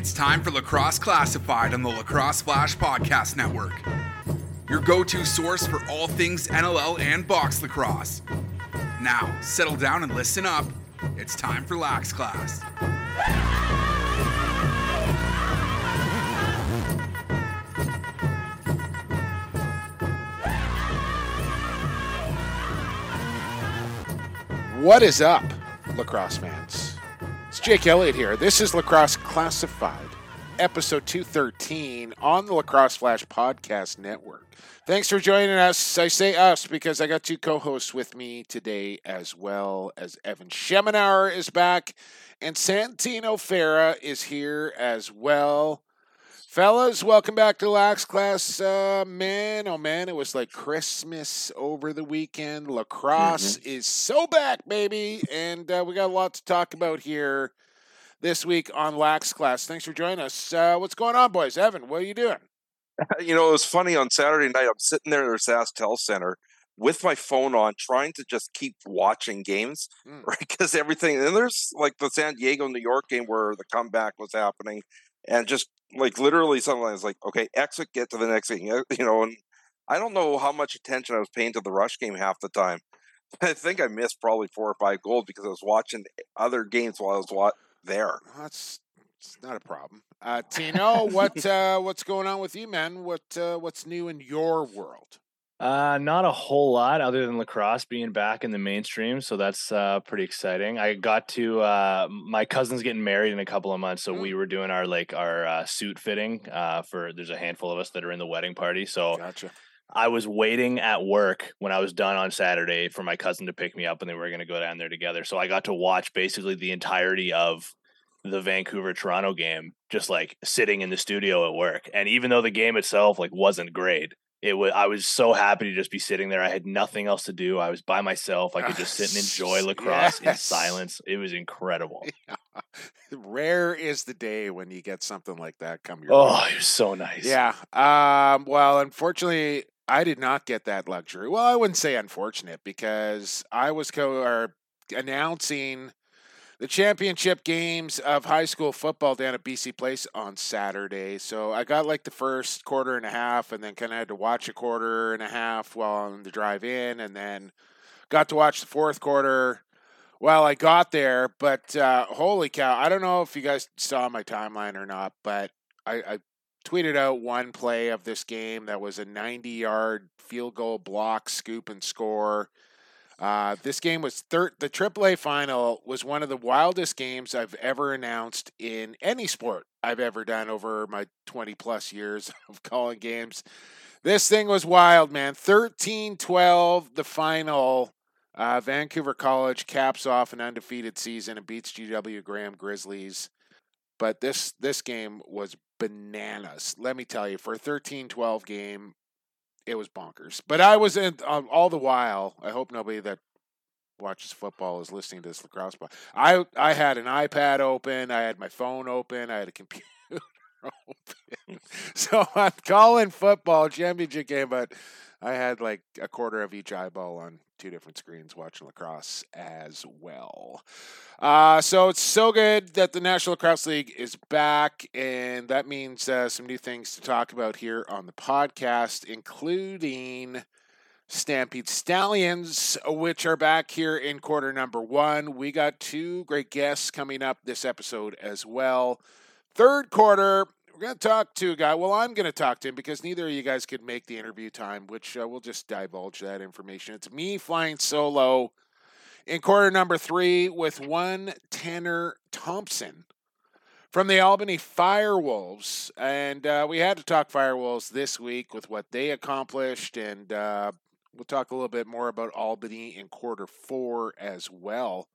It's time for Lacrosse Classified on the Lacrosse Flash Podcast Network. Your go to source for all things NLL and box lacrosse. Now, settle down and listen up. It's time for Lax Class. What is up, lacrosse fans? It's Jake Elliott here. This is Lacrosse Classified, episode 213 on the Lacrosse Flash Podcast Network. Thanks for joining us. I say us because I got two co hosts with me today, as well as Evan Schemenauer is back, and Santino Farah is here as well. Fellas, welcome back to Lax Class. Uh, man, oh man, it was like Christmas over the weekend. Lacrosse Mm-hmm. is so back, baby. And uh, we got a lot to talk about here this week on Lax Class. Thanks for joining us. Uh, what's going on, boys? Evan, what are you doing? you know, it was funny on Saturday night. I'm sitting there at the SaskTel Center with my phone on, trying to just keep watching games, Mm. right? Because everything, and there's like the San Diego New York game where the comeback was happening, and just like literally something was like, okay, exit, get to the next thing, you know. And I don't know how much attention I was paying to the Rush game half the time. I think I missed probably four or five goals because I was watching other games while I was wa- there. Well, that's it's not a problem. Uh, Tino, what uh, what's going on with you, man? What uh, what's new in your world? Uh, not a whole lot other than lacrosse being back in the mainstream, so that's uh, pretty exciting. I got to uh, my cousin's getting married in a couple of months, so Mm. we were doing our like our uh, suit fitting uh, for. There's a handful of us that are in the wedding party, so Gotcha. I was waiting at work when I was done on Saturday for my cousin to pick me up, and they were going to go down there together. So I got to watch basically the entirety of the Vancouver Toronto game, just like sitting in the studio at work. And even though the game itself like wasn't great, it was I was so happy to just be sitting there. I had nothing else to do. I was by myself. I could just sit and enjoy lacrosse in silence. It was incredible. Rare is the day when you get something like that come your Oh, way. it was so nice. Yeah. Um, well, unfortunately, I did not get that luxury. Well, I wouldn't say unfortunate because I was co- announcing the championship games of high school football down at BC Place on Saturday. So I got like the first quarter and a half, and then kind of had to watch a quarter and a half while on the drive in, and then got to watch the fourth quarter well, I got there, but uh, holy cow! I don't know if you guys saw my timeline or not, but I, I tweeted out one play of this game that was a 90-yard field goal block, scoop, and score. Uh, this game was third. The AAA final was one of the wildest games I've ever announced in any sport I've ever done over my 20 plus years of calling games. This thing was wild, man. 13 12, the final. Uh, Vancouver College caps off an undefeated season and beats GW Graham Grizzlies. But this this game was bananas. Let me tell you, for a 13-12 game, it was bonkers. But I was in um, all the while. I hope nobody that watches football is listening to this lacrosse. But I I had an iPad open. I had my phone open. I had a computer open. so I'm calling football championship game, but I had like a quarter of each eyeball on two different screens watching lacrosse as well. Uh, so it's so good that the National Lacrosse League is back, and that means uh, some new things to talk about here on the podcast, including Stampede Stallions, which are back here in quarter number one. We got two great guests coming up this episode as well. Third quarter, we're going to talk to a guy. Well, I'm going to talk to him because neither of you guys could make the interview time, which uh, we'll just divulge that information. It's me flying solo in quarter number three with one Tanner Thompson from the Albany Firewolves. And uh, we had to talk Firewolves this week with what they accomplished. And uh, we'll talk a little bit more about Albany in quarter four as well.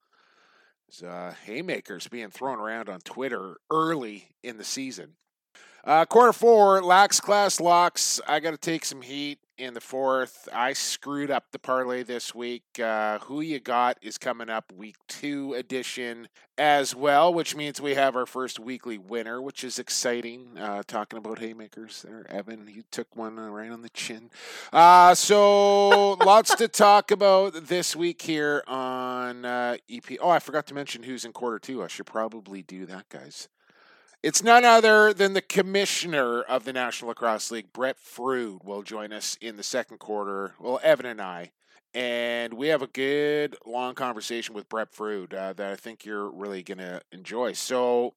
Uh, haymakers being thrown around on Twitter early in the season. Uh, quarter four, Lax Class Locks. I got to take some heat in the fourth. I screwed up the parlay this week. Uh, who you got is coming up week two edition as well, which means we have our first weekly winner, which is exciting. Uh, talking about haymakers there, Evan, you took one uh, right on the chin. Uh, so lots to talk about this week here on uh, EP. Oh, I forgot to mention who's in quarter two. I should probably do that, guys. It's none other than the commissioner of the National Lacrosse League, Brett Frood, will join us in the second quarter. Well, Evan and I. And we have a good long conversation with Brett Frood uh, that I think you're really going to enjoy. So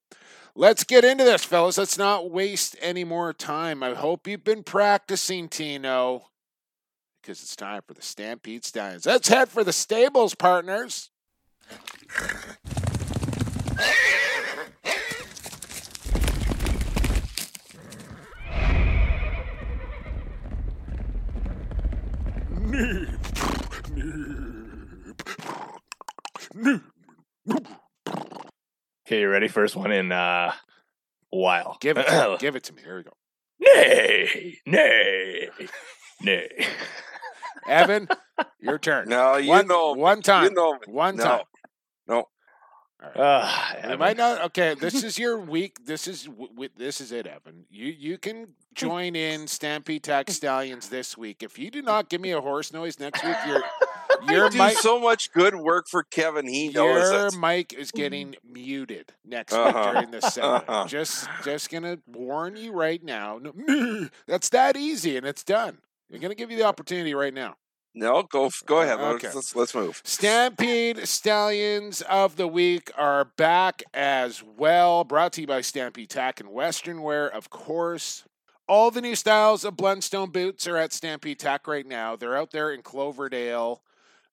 let's get into this, fellas. Let's not waste any more time. I hope you've been practicing, Tino, because it's time for the Stampede Stallions. Let's head for the stables, partners. Okay, you ready? First one in uh, a while. Give it, to, give it to me. Here we go. Nay, nay, nay. Evan, your turn. No, you one, know, one time. you know, one no, time. Uh, I might not. Okay, this is your week. This is w- w- this is it, Evan. You you can join in Stampede Tax Stallions this week. If you do not give me a horse noise next week, your your I do mic so much good work for Kevin. He knows your it. mic is getting muted next Uh-huh. week during this segment. Uh-huh. Just just gonna warn you right now. No, that's that easy, and it's done. We're gonna give you the opportunity right now. No, go go ahead. Okay. Let's, let's let's move. Stampede Stallions of the Week are back as well. Brought to you by Stampede Tack and Western Wear, of course. All the new styles of Blundstone boots are at Stampede Tack right now. They're out there in Cloverdale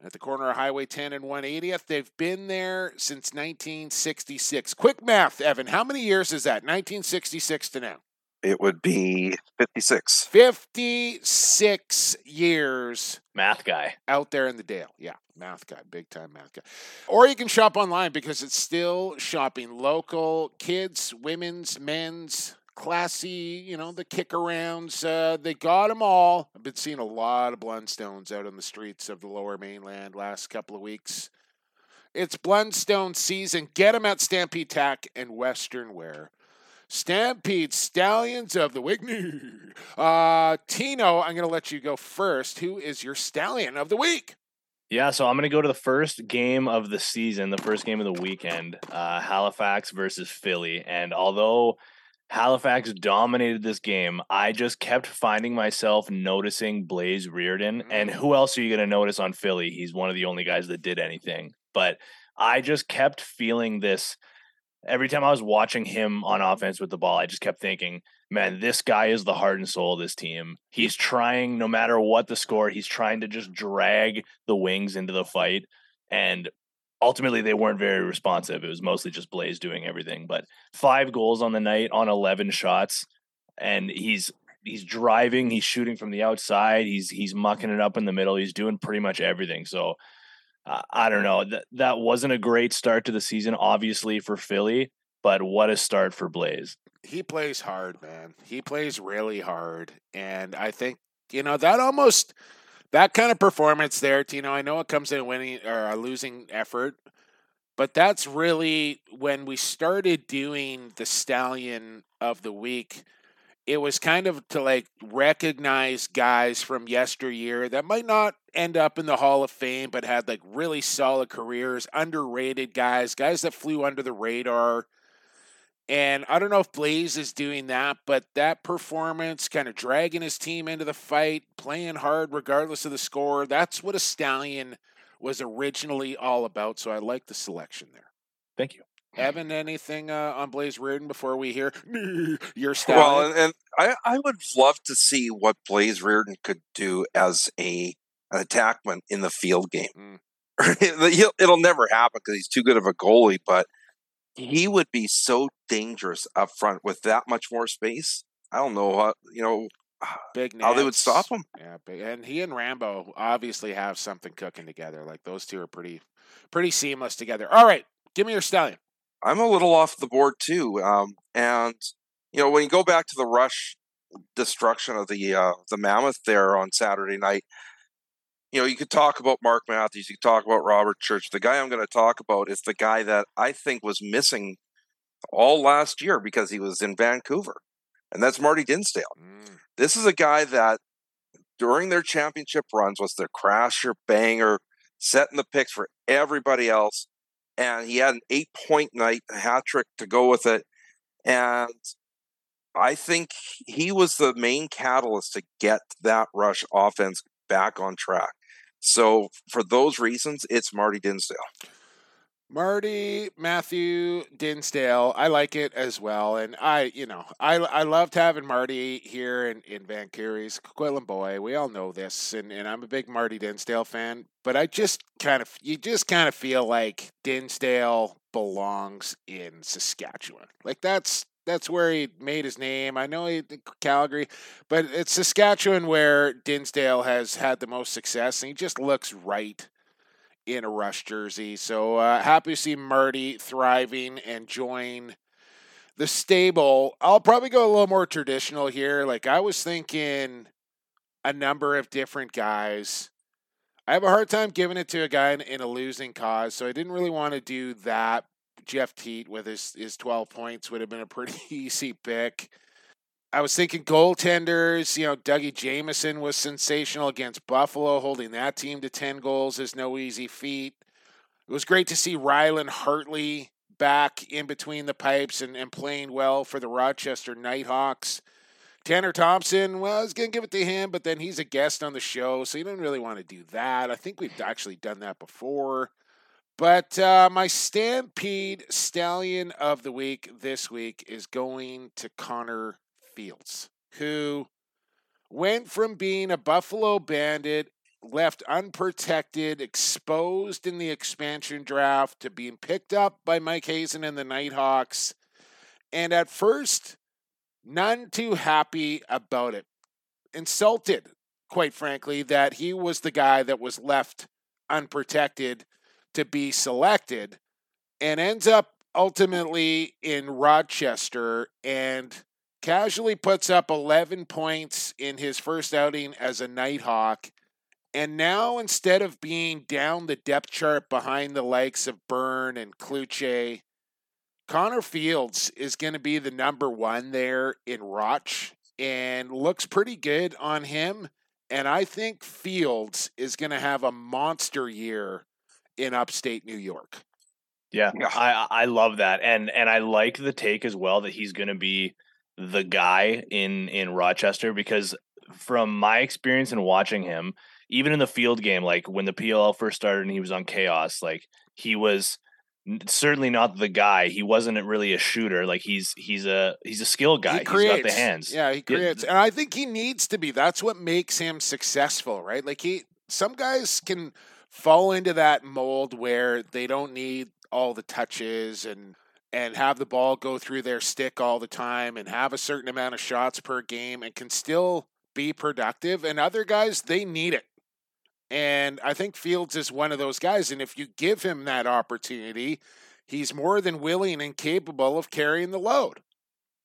at the corner of Highway 10 and 180th. They've been there since 1966. Quick math, Evan. How many years is that? 1966 to now. It would be fifty-six. 56 years math guy. out there in the Dale. Yeah, math guy, big time math guy. Or you can shop online because it's still shopping local, kids, women's, men's, classy, you know, the kick arounds. Uh, they got them all. I've been seeing a lot of Blundstones out on the streets of the lower mainland last couple of weeks. It's Blundstone season. Get them at Stampede Tack and Western Wear. Stampede Stallions of the Week. Uh, Tino, I'm going to let you go first. Who is your stallion of the week? Yeah, so I'm gonna go to the first game of the season, the first game of the weekend, uh, Halifax versus Philly. And although Halifax dominated this game, I just kept finding myself noticing Blaze Riorden. And who else are you gonna notice on Philly? He's one of the only guys that did anything. But I just kept feeling this every time I was watching him on offense with the ball, I just kept thinking, man, this guy is the heart and soul of this team. He's trying, no matter what the score, he's trying to just drag the wings into the fight. And ultimately, they weren't very responsive. It was mostly just Blaze doing everything. But five goals on the night on 11 shots. And he's he's driving, he's shooting from the outside, he's he's mucking it up in the middle, he's doing pretty much everything. So I don't know. That that wasn't a great start to the season, obviously for Philly, but what a start for Blaze. He plays hard, man. He plays really hard. And I think, you know, that almost, that kind of performance there, Tino, I know it comes in a winning or a losing effort, but that's really when we started doing the Stallion of the Week. It was kind of to like recognize guys from yesteryear that might not end up in the Hall of Fame, but had like really solid careers, underrated guys, guys that flew under the radar. And I don't know if Blaze is doing that, but that performance, kind of dragging his team into the fight, playing hard regardless of the score, that's what a Stallion was originally all about. So I like the selection there. Thank you. Evan, anything uh, on Blaze Riorden before we hear your Well, Stallion? and, and I, I would love to see what Blaze Riorden could do as a an attackman in the field game. He'll, it'll never happen because he's too good of a goalie, but he would be so dangerous up front with that much more space. I don't know how you know Big how they would stop him. Yeah, big, and he and Rambo obviously have something cooking together. Like those two are pretty, pretty seamless together. All right, give me your Stallion. I'm a little off the board too. Um, and you know, when you go back to the rush destruction of the uh, the mammoth there on Saturday night, you know, you could talk about Mark Matthews, you could talk about Robert Church. The guy I'm going to talk about is the guy that I think was missing all last year because he was in Vancouver, and that's Marty Dinsdale. Mm. This is a guy that during their championship runs was their crasher, banger, setting the picks for everybody else. And he had an eight point night, a hat trick to go with it. And I think he was the main catalyst to get that rush offense back on track. So for those reasons, it's Marty Dinsdale. Marty Matthew Dinsdale, I like it as well, and I, you know, I I loved having Marty here in in Vancouver. He's Coquitlam boy. We all know this, and and I'm a big Marty Dinsdale fan. But I just kind of, you just kind of feel like Dinsdale belongs in Saskatchewan. Like that's that's where he made his name. I know he Calgary, but it's Saskatchewan where Dinsdale has had the most success, and he just looks right in a Rush jersey. So uh, happy to see Marty thriving and join the stable. I'll probably go a little more traditional here. Like I was thinking a number of different guys. I have a hard time giving it to a guy in, in a losing cause, so I didn't really want to do that. Jeff Teat with his, his 12 points would have been a pretty easy pick. I was thinking goaltenders. You know, Dougie Jamieson was sensational against Buffalo, holding that team to 10 goals is no easy feat. It was great to see Rylan Hartley back in between the pipes and, and playing well for the Rochester Knighthawks. Tanner Thompson, well, I was going to give it to him, but then he's a guest on the show, so you don't really want to do that. I think we've actually done that before. But uh, my Stampede Stallion of the Week this week is going to Connor Fields, who went from being a Buffalo Bandit, left unprotected, exposed in the expansion draft, to being picked up by Mike Hasen and the Knighthawks. And at first, none too happy about it. Insulted, quite frankly, that he was the guy that was left unprotected to be selected and ends up ultimately in Rochester and casually puts up 11 points in his first outing as a Knighthawk. And now, instead of being down the depth chart behind the likes of Byrne and Cloutier, Connor Fields is going to be the number one there in Roch and looks pretty good on him. And I think Fields is going to have a monster year in upstate New York. Yeah, yeah, I I love that, and and I like the take as well that he's going to be the guy in in Rochester because from my experience in watching him, even in the field game, like when the PLL first started and he was on Chaos, like he was certainly not the guy. He wasn't really a shooter. Like he's he's a he's a skill guy. He creates, he's got the hands. Yeah, he creates, and I think he needs to be. That's what makes him successful, right? Like he, some guys can fall into that mold where they don't need all the touches and and have the ball go through their stick all the time and have a certain amount of shots per game and can still be productive. And other guys, they need it. And I think Fields is one of those guys. And if you give him that opportunity, he's more than willing and capable of carrying the load.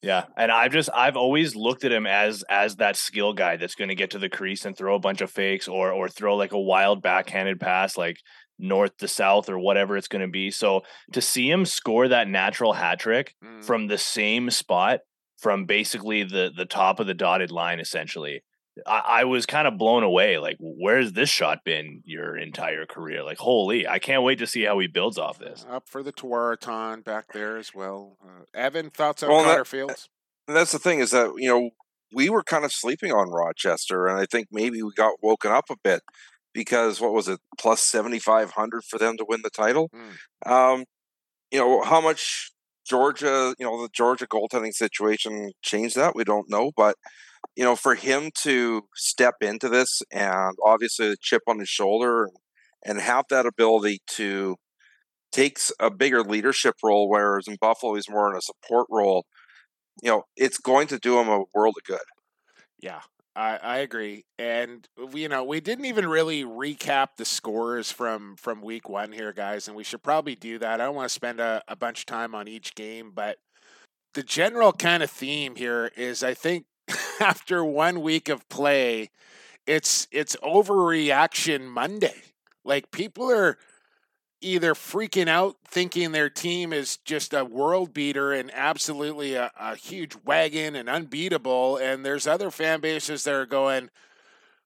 Yeah, and I've just I've always looked at him as as that skill guy that's going to get to the crease and throw a bunch of fakes or or throw like a wild backhanded pass like north to south or whatever it's going to be. So to see him score that natural hat trick mm. from the same spot from basically the the top of the dotted line essentially I, I, was kind of blown away like where's this shot been your entire career like holy i can't wait to see how he builds off this up for the Tewaaraton back there as well uh, evan thoughts on well, Connor that, fields that's the thing is that you know we were kind of sleeping on rochester and i think maybe we got woken up a bit because what was it plus 7500 for them to win the title? Mm. um, you know how much georgia you know the georgia goaltending situation changed that we don't know but you know for him to step into this and obviously the chip on his shoulder and have that ability to takes a bigger leadership role whereas in buffalo he's more in a support role you know it's going to do him a world of good. Yeah I, I agree, and you know we didn't even really recap the scores from from week one here, guys, and we should probably do that. I don't want to spend a, a bunch of time on each game, but the general kind of theme here is I think after one week of play, it's it's overreaction Monday. Like people are either freaking out thinking their team is just a world beater and absolutely a, a, huge wagon and unbeatable and there's other fan bases that are going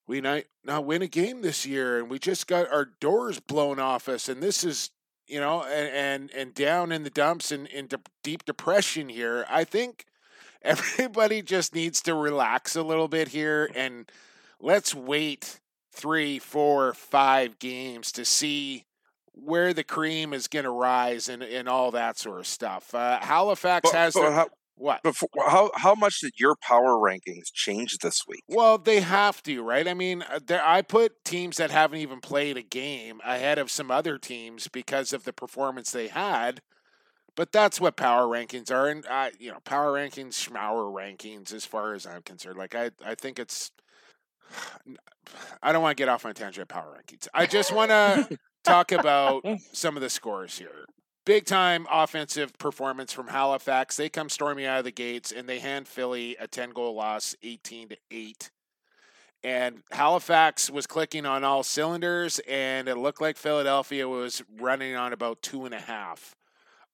we might not win a game this year and we just got our doors blown off us and this is you know, and and, and down in the dumps and into deep depression here. I think everybody just needs to relax a little bit here and let's wait three, four, five games to see where the cream is going to rise and, and all that sort of stuff. Uh, Halifax But- has but their, how, what? before, how how much did your power rankings change this week? Well, they have to, right? I mean, uh, there, I put teams that haven't even played a game ahead of some other teams because of the performance they had. But that's what power rankings are, and I, you know, power rankings, schmauer rankings, as far as I'm concerned. Like I, I think it's. I don't want to get off on a tangent. of Power rankings. I just want to talk about some of the scores here. Big time offensive performance from Halifax. They come storming out of the gates and they hand Philly a 10 goal loss, 18 to 8. And Halifax was clicking on all cylinders, and it looked like Philadelphia was running on about two and a half.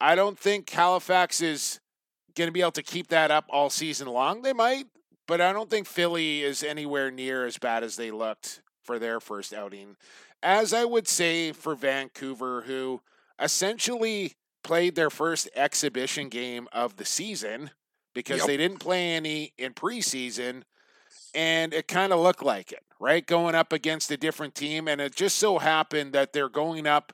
I don't think Halifax is going to be able to keep that up all season long. They might, but I don't think Philly is anywhere near as bad as they looked for their first outing. As I would say for Vancouver, who essentially played their first exhibition game of the season because Yep. they didn't play any in preseason and it kind of looked like it, right? Going up against a different team and it just so happened that they're going up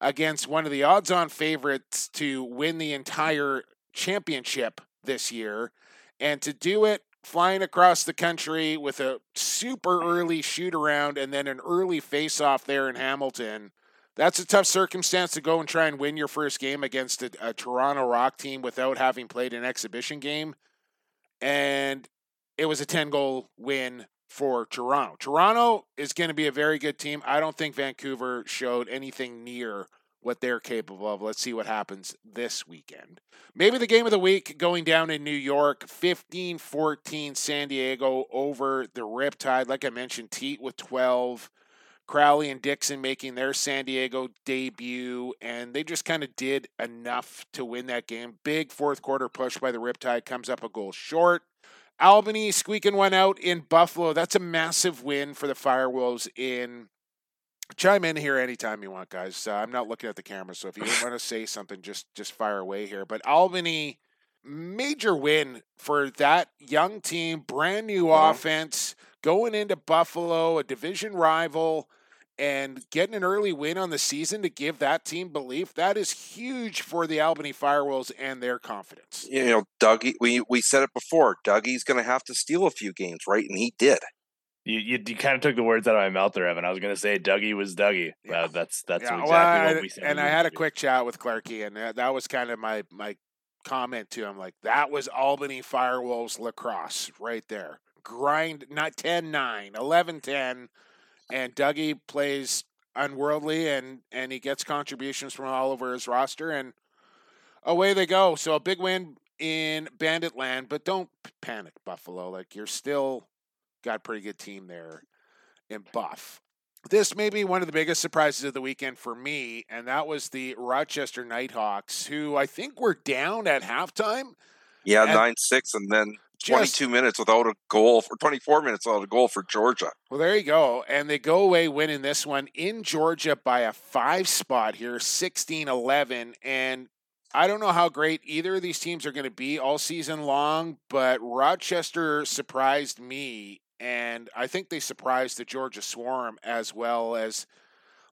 against one of the odds-on favorites to win the entire championship this year and to do it flying across the country with a super early shoot around and then an early face off there in Hamilton. That's a tough circumstance to go and try and win your first game against a, a Toronto Rock team without having played an exhibition game. And it was a 10 goal win for Toronto. Toronto is going to be a very good team. I don't think Vancouver showed anything near what they're capable of. Let's see what happens this weekend. Maybe the game of the week going down in New York 15 14 San Diego over the Riptide. Like I mentioned, Teat with 12. Crowley and Dixon making their San Diego debut, and they just kind of did enough to win that game. Big fourth quarter push by the Riptide comes up a goal short. Albany squeaking one out in Buffalo. That's a massive win for the Firewolves in. Chime in here anytime you want, guys. Uh, I'm not looking at the camera, so if you want to say something, just just fire away here. But Albany, major win for that young team, brand new Mhm. offense, going into Buffalo, a division rival, and getting an early win on the season to give that team belief. That is huge for the Albany Firewolves and their confidence. You know, Dougie. We we said it before. Dougie's going to have to steal a few games, right? And he did. You, you, you kind of took the words out of my mouth there, Evan. I was going to say Dougie was Dougie. Yeah. Uh, that's that's Yeah, exactly well, what we said. And I had a quick chat with Clarky, and that, that was kind of my my comment to him. Like that was Albany Firewolves lacrosse right there. Grind not 10-9, 11-10, and Dougie plays unworldly, and and he gets contributions from all over his roster, and away they go. So a big win in Bandit Land, but don't panic, Buffalo. Like you're still got a pretty good team there in Buff. This may be one of the biggest surprises of the weekend for me, and that was the Rochester Knighthawks, who I think were down at halftime. Yeah, nine six, and then twenty Just two minutes without a goal for twenty four minutes without a goal for Georgia. Well, there you go. And they go away winning this one in Georgia by a five spot here, 16 11. And I don't know how great either of these teams are going to be all season long, but Rochester surprised me. And I think they surprised the Georgia Swarm as well as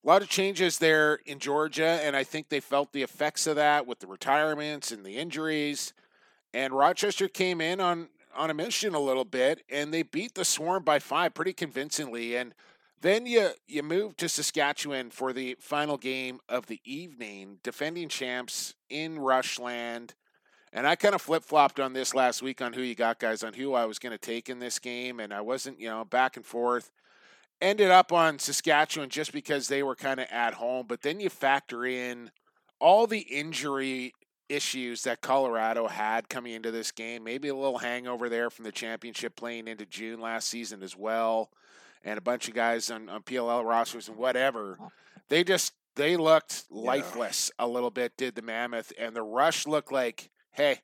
a lot of changes there in Georgia. And I think they felt the effects of that with the retirements and the injuries. And Rochester came in on on a mission a little bit, and they beat the Swarm by five pretty convincingly. And then you you move to Saskatchewan for the final game of the evening, defending champs in Rushland. And I kind of flip flopped on this last week on who you got, guys, on who I was going to take in this game, and I wasn't, you know, back and forth. Ended up on Saskatchewan just because they were kind of at home, but then you factor in all the injury issues that Colorado had coming into this game. Maybe a little hangover there from the championship playing into June last season as well. And a bunch of guys on, on PLL rosters and whatever. They just they looked lifeless a little bit, did the mammoth. And the rush looked like, hey,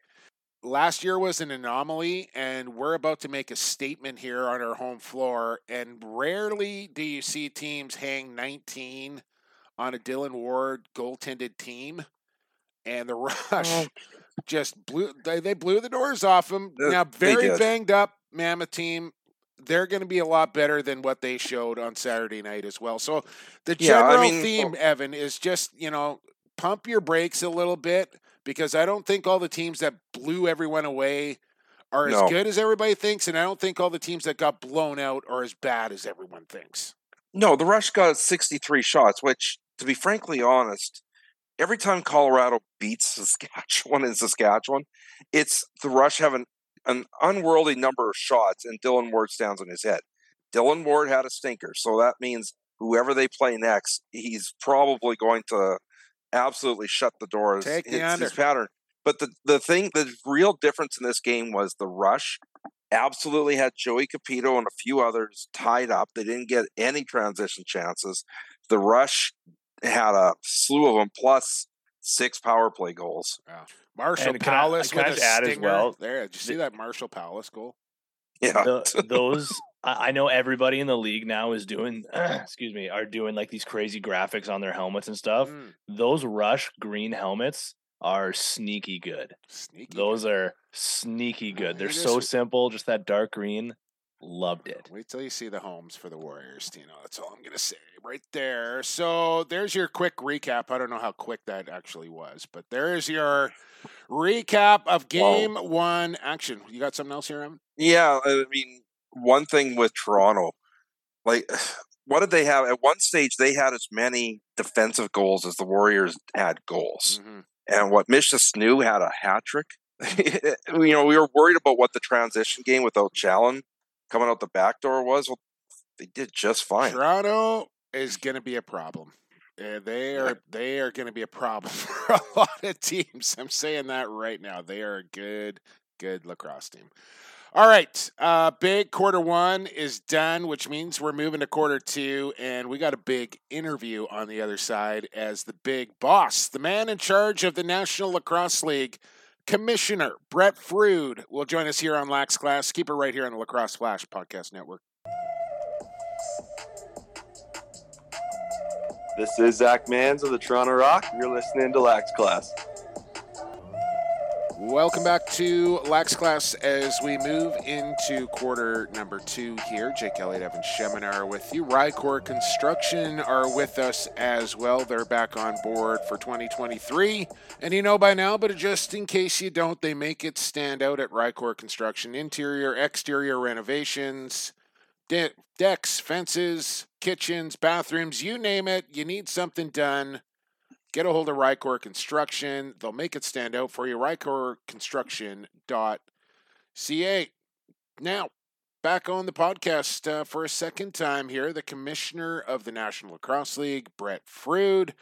last year was an anomaly, and we're about to make a statement here on our home floor. And rarely do you see teams hang 19 on a Dillon Ward goaltended team, and the Rush Oh. just blew. They, they blew the doors off him. Th- now, very banged up Mammoth team. They're going to be a lot better than what they showed on Saturday night as well. So, the Yeah, I general mean, theme, Evan, is just you know pump your brakes a little bit because I don't think all the teams that blew everyone away are as No. good as everybody thinks, and I don't think all the teams that got blown out are as bad as everyone thinks. No, the Rush got 63 shots, which, to be frankly honest, every time Colorado beats Saskatchewan in Saskatchewan, it's the Rush have an, an unworldly number of shots, and Dillon Ward stands on his head. Dillon Ward had a stinker, so that means whoever they play next, he's probably going to absolutely shut the doors. Take the it's under. his pattern. But the, the thing, the real difference in this game was the Rush absolutely had Joey Cupido and a few others tied up. They didn't get any transition chances. The Rush had a slew of them, plus six power play goals. Yeah, Marshall And can I- Powless can I with a just add as stinger. well, there, did you see that Marshall Powless goal? Yeah, the, those I I know everybody in the league now is doing excuse me are doing like these crazy graphics on their helmets and stuff. Mm, Those rush green helmets are sneaky good. sneaky. Those are sneaky good. They're so just- simple, just that dark green. Loved it. Wait till you see the homes for the Warriors, Tino. That's all I'm going to say right there. So there's your quick recap. I don't know how quick that actually was, but there's your recap of game one action. You got something else here, Evan? yeah. I mean, one thing with Toronto, like, what did they have? At one stage, they had as many defensive goals as the Warriors had goals. Mhm. and what Mitch de Snoo had a hat trick. you know, we were worried about what the transition game without Challen coming out the back door was. Well, they did just fine. Toronto is going to be a problem. Uh, they are they are going to be a problem for a lot of teams. I'm saying that right now. They are a good good lacrosse team. All right, uh, big quarter one is done, which means we're moving to quarter two, and we got a big interview on the other side as the big boss, the man in charge of the National Lacrosse League, Commissioner Brett Frood, will join us here on Lax Class. Keep it right here on the Lacrosse Flash Podcast Network. This is Zach Manns of the Toronto Rock. You're listening to Lax Class. Welcome back to Lax Class as we move into quarter number two here. Jake Elliott, Evan Shemin are with you. Rycor Construction are with us as well. They're back on board for 2023. And you know by now, but just in case you don't, they make it stand out at Rycor Construction. Interior, exterior renovations, de- decks, fences, kitchens, bathrooms, you name it. You need something done get a hold of Rycor Construction. They'll make it stand out for you. RycorConstruction.ca. Now, back on the podcast uh, for a second time here, the commissioner of the National Lacrosse League, Brett Frood,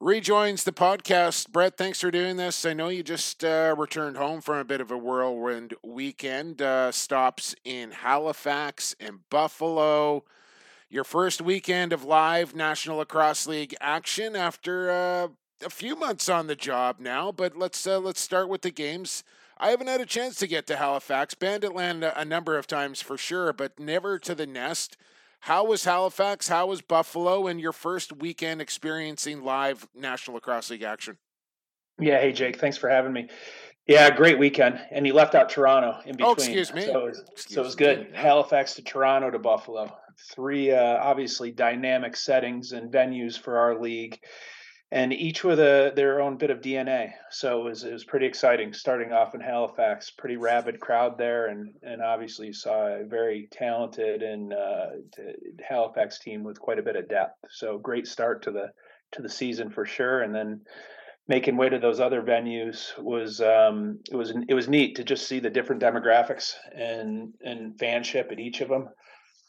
rejoins the podcast. Brett, thanks for doing this. I know you just uh, returned home from a bit of a whirlwind weekend, uh, stops in Halifax and Buffalo your first weekend of live National Lacrosse League action after uh, a few months on the job now. But let's uh, let's start with the games. I haven't had a chance to get to Halifax, Bandit Land a, number of times for sure, but never to the nest. How was Halifax? How was Buffalo? And your first weekend experiencing live National Lacrosse League action? Yeah, hey Jake, thanks for having me. Yeah, great weekend, and you left out Toronto in between. Oh, excuse me. So it was, so it was good. yeah. Halifax to Toronto to Buffalo. Three uh, obviously dynamic settings and venues for our league, and each with a their own bit of DNA. So it was it was pretty exciting. Starting off in Halifax, pretty rabid crowd there, and and obviously saw a very talented and uh, Halifax team with quite a bit of depth. So great start to the to the season for sure, and then making way to those other venues was um, it was it was neat to just see the different demographics and and fanship at each of them,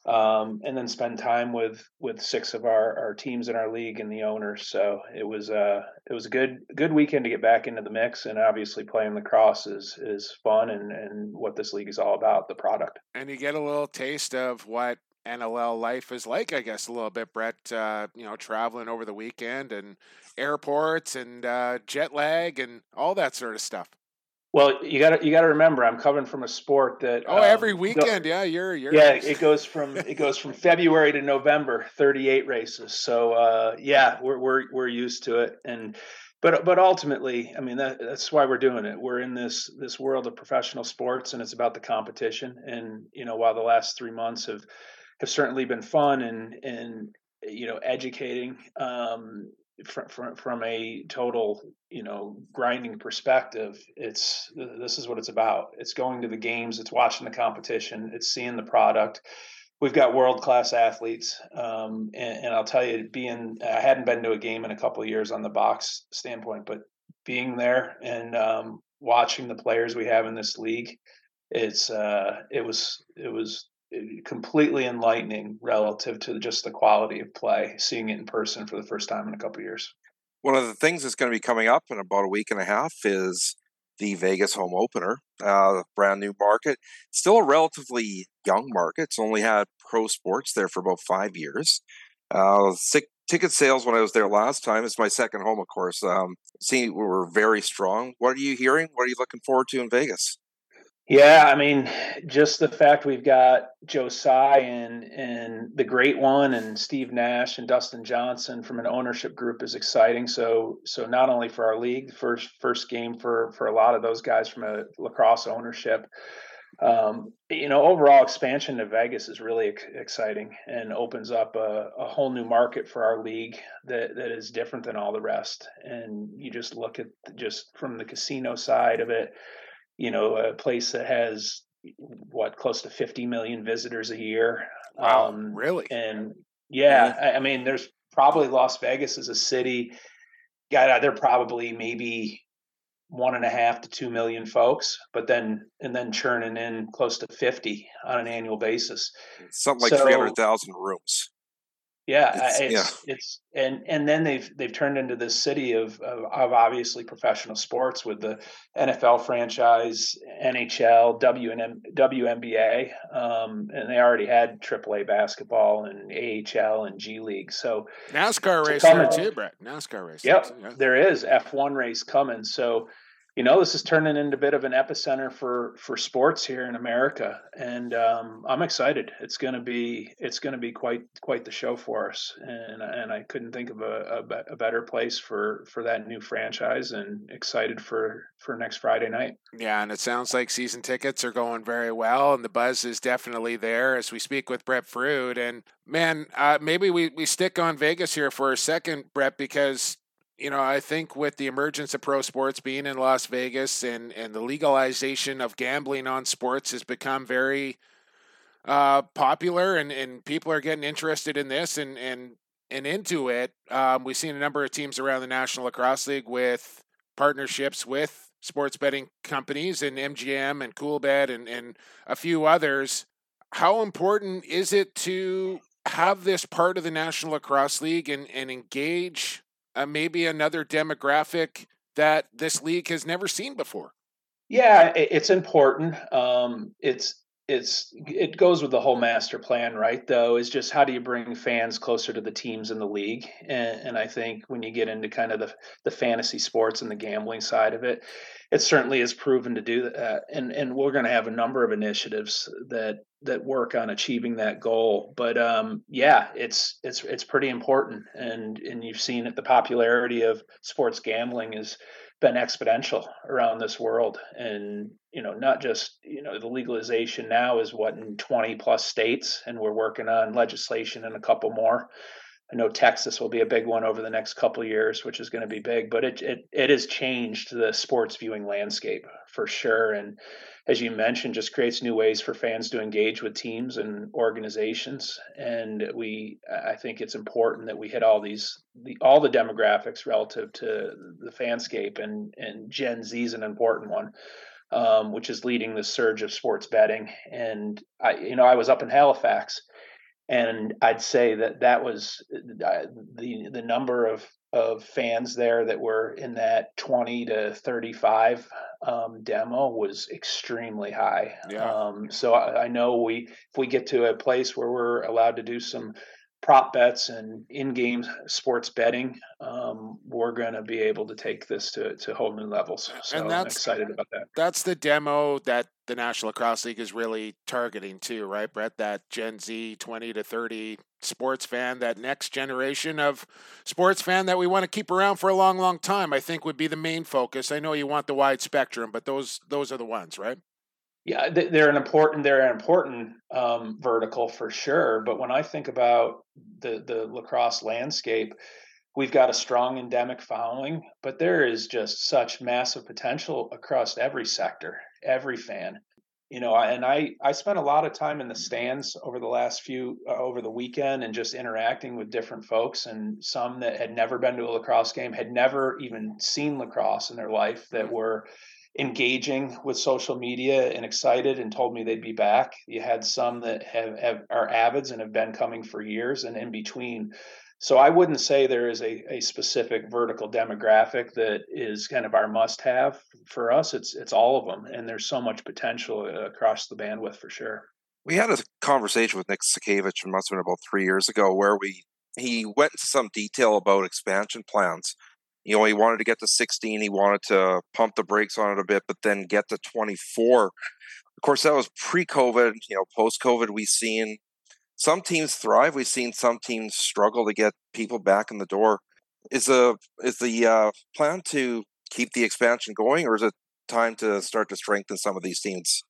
um, and then spend time with with six of our our teams in our league and the owners. So it was uh it was a good good weekend to get back into the mix, and obviously playing lacrosse is is fun and and what this league is all about, the product. and you get a little taste of what NLL life is like, I guess, a little bit, Brett. Uh, you know, traveling over the weekend and airports and uh, jet lag and all that sort of stuff. Well, you got to you got to remember, I'm coming from a sport that oh, um, every weekend, yeah, you're you're yeah, it goes from it goes from February to November, 38 races. So uh, yeah, we're we're we're used to it, and but but ultimately, I mean that that's why we're doing it. We're in this this world of professional sports, and it's about the competition. And you know, while the last three months have have certainly been fun and and you know educating um, from, from from a total you know grinding perspective it's this is what it's about. It's going to the games it's watching the competition it's seeing the product. We've got world class athletes um, and, and, i'll tell you being i hadn't been to a game in a couple years on the box standpoint but being there and um, watching the players we have in this league it's uh, it was it was completely enlightening relative to just the quality of play, seeing it in person for the first time in a couple years. One of the things that's going to be coming up in about a week and a half is the Vegas home opener, uh, brand new market. Still a relatively young market. It's only had pro sports there for about five years. Uh, sick, ticket sales when I was there last time. It's my second home, of course. Um, seeing were very strong. What are you hearing? What are you looking forward to in Vegas? Yeah, I mean, just the fact we've got Joe Tsai and and the great one and Steve Nash and Dustin Johnson from an ownership group is exciting. So so not only for our league, first first game for for a lot of those guys from a lacrosse ownership. Um, you know, overall expansion to Vegas is really exciting and opens up a, a whole new market for our league that that is different than all the rest. And you just look at just from the casino side of it you know, a place that has what close to 50 million visitors a year. Wow, um, really? And yeah, I, I, mean, there's probably Las Vegas is a city. Got they're probably maybe one and a half to two million folks, but then and then churning in close to 50 on an annual basis. Something like so, 300,000 rooms. Yeah, it's, it's, yeah. it's and and then they've they've turned into this city of, of, of obviously professional sports with the NFL franchise, NHL, WN, WNBA, um, and they already had AAA basketball and AHL and G League. So NASCAR race there too, Brett. NASCAR race. Yep, yeah. there is F1 race coming. So you know, this is turning into a bit of an epicenter for for sports here in America, and um, I'm excited. It's going to be it's to be quite quite the show for us, and and I couldn't think of a, a, a, better place for for that new franchise, and excited for for next Friday night. Yeah, and it sounds like season tickets are going very well, and the buzz is definitely there as we speak with Brett Frood. And man, uh, maybe we we stick on Vegas here for a second, Brett, because you know, I think with the emergence of pro sports being in Las Vegas and, and the legalization of gambling on sports has become very uh, popular and, and people are getting interested in this and, and, and into it. Um, we've seen a number of teams around the National Lacrosse League with partnerships with sports betting companies and MGM and Coolbet and, and a few others. How important is it to have this part of the National Lacrosse League and, and engage uh, maybe another demographic that this league has never seen before. Yeah, it's important. Um, it's it's it goes with the whole master plan, right? Though is just how do you bring fans closer to the teams in the league? And, and I think when you get into kind of the the fantasy sports and the gambling side of it, it certainly is proven to do that. And and we're going to have a number of initiatives that that work on achieving that goal. But um, yeah, it's it's it's pretty important, and and you've seen it. The popularity of sports gambling has been exponential around this world, and you know not just you know the legalization now is what in 20 plus states, and we're working on legislation in a couple more. I know Texas will be a big one over the next couple years, which is going to be big, but it, it it has changed the sports viewing landscape for sure. And as you mentioned, just creates new ways for fans to engage with teams and organizations. And we, I think it's important that we hit all these, the, all the demographics relative to the fanscape. And and Gen Z is an important one. Um, which is leading the surge of sports betting. And I, you know, I was up in Halifax, and I'd say that that was uh, the the number of of fans there that were in that 20 to 35 um, demo was extremely high. Yeah. Um, so I, I, know we if we get to a place where we're allowed to do some prop bets and in-game sports betting, um, we're going to be able to take this to, to whole new levels. So and that's, I'm excited about that. That's the demo that the National Lacrosse League is really targeting too, right, Brett? That Gen Z 20 to 30 sports fan, that next generation of sports fan that we want to keep around for a long, long time, I think would be the main focus. I know you want the wide spectrum, but those those are the ones, right? Yeah, they're an important they're an important um, vertical for sure. But when I think about the the lacrosse landscape, we've got a strong endemic following, but there is just such massive potential across every sector, every fan. You know, and I I spent a lot of time in the stands over the last few uh, over the weekend and just interacting with different folks and some that had never been to a lacrosse game, had never even seen lacrosse in their life that were engaging with social media and excited and told me they'd be back. You had some that have, have are avids and have been coming for years and in between. So I wouldn't say there is a, a specific vertical demographic that is kind of our must have for us. It's it's all of them, and there's so much potential uh, across the bandwidth for sure. We had a conversation with Nick Sakiewicz, it must have been about three years ago, where we he went into some detail about expansion plans you know, he wanted to get to 16. He wanted to pump the brakes on it a bit, but then get to 24. Of course, that was pre-COVID. You know, post-COVID, we've seen some teams thrive. We've seen some teams struggle to get people back in the door. Is the is the uh, plan to keep the expansion going, or is it time to start to strengthen some of these teams?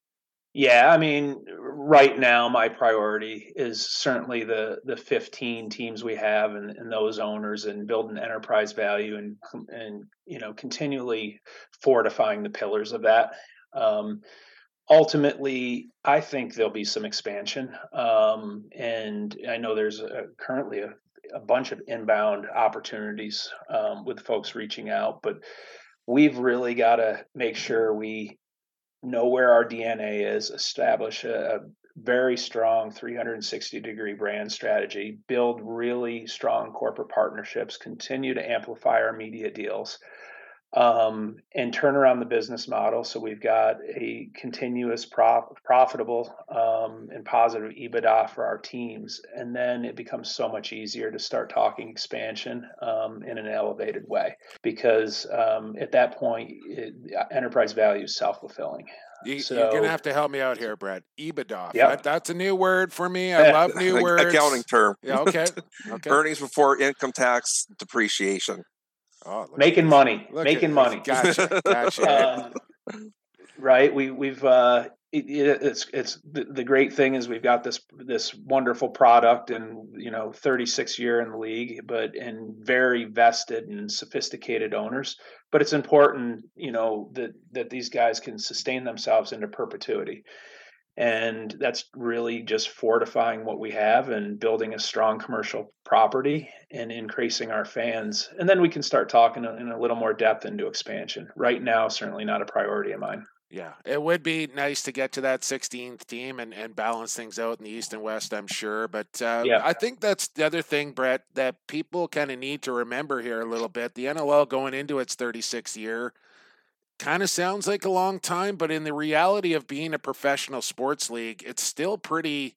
Yeah, I mean, right now my priority is certainly the the 15 teams we have and, and those owners and building enterprise value and and you know continually fortifying the pillars of that. Um, ultimately, I think there'll be some expansion, um, and I know there's a, currently a, a, bunch of inbound opportunities um, with folks reaching out, but we've really got to make sure we know where our DNA is, establish a, a very strong 360 degree brand strategy, build really strong corporate partnerships, continue to amplify our media deals, um, and turn around the business model. So we've got a continuous prof- profitable um, and positive EBITDA for our teams. And then it becomes so much easier to start talking expansion um, in an elevated way because um, at that point, it, enterprise value is self fulfilling. You, are gonna have to help me out here, Brett. EBITDA. Yep. That, that's a new word for me. I love new words. Accounting term. Yeah. Okay. okay. Earnings before income tax depreciation. Oh, making money, making money. Gotcha, gotcha. um, right. We we've uh, it, it's it's the, the, great thing is we've got this this wonderful product and you know 36 year in the league, but and very vested and sophisticated owners. But it's important, you know, that that these guys can sustain themselves into perpetuity and that's really just fortifying what we have and building a strong commercial property and increasing our fans. And then we can start talking in a little more depth into expansion. Right now certainly not a priority of mine. Yeah it would be nice to get to that 16th team and, and balance things out in the east and west i'm sure. But uh, yeah. i think that's the other thing brett that people kind of need to remember here a little bit. The nll going into its 36th year kind of sounds like a long time, but in the reality of being a professional sports league, it's still pretty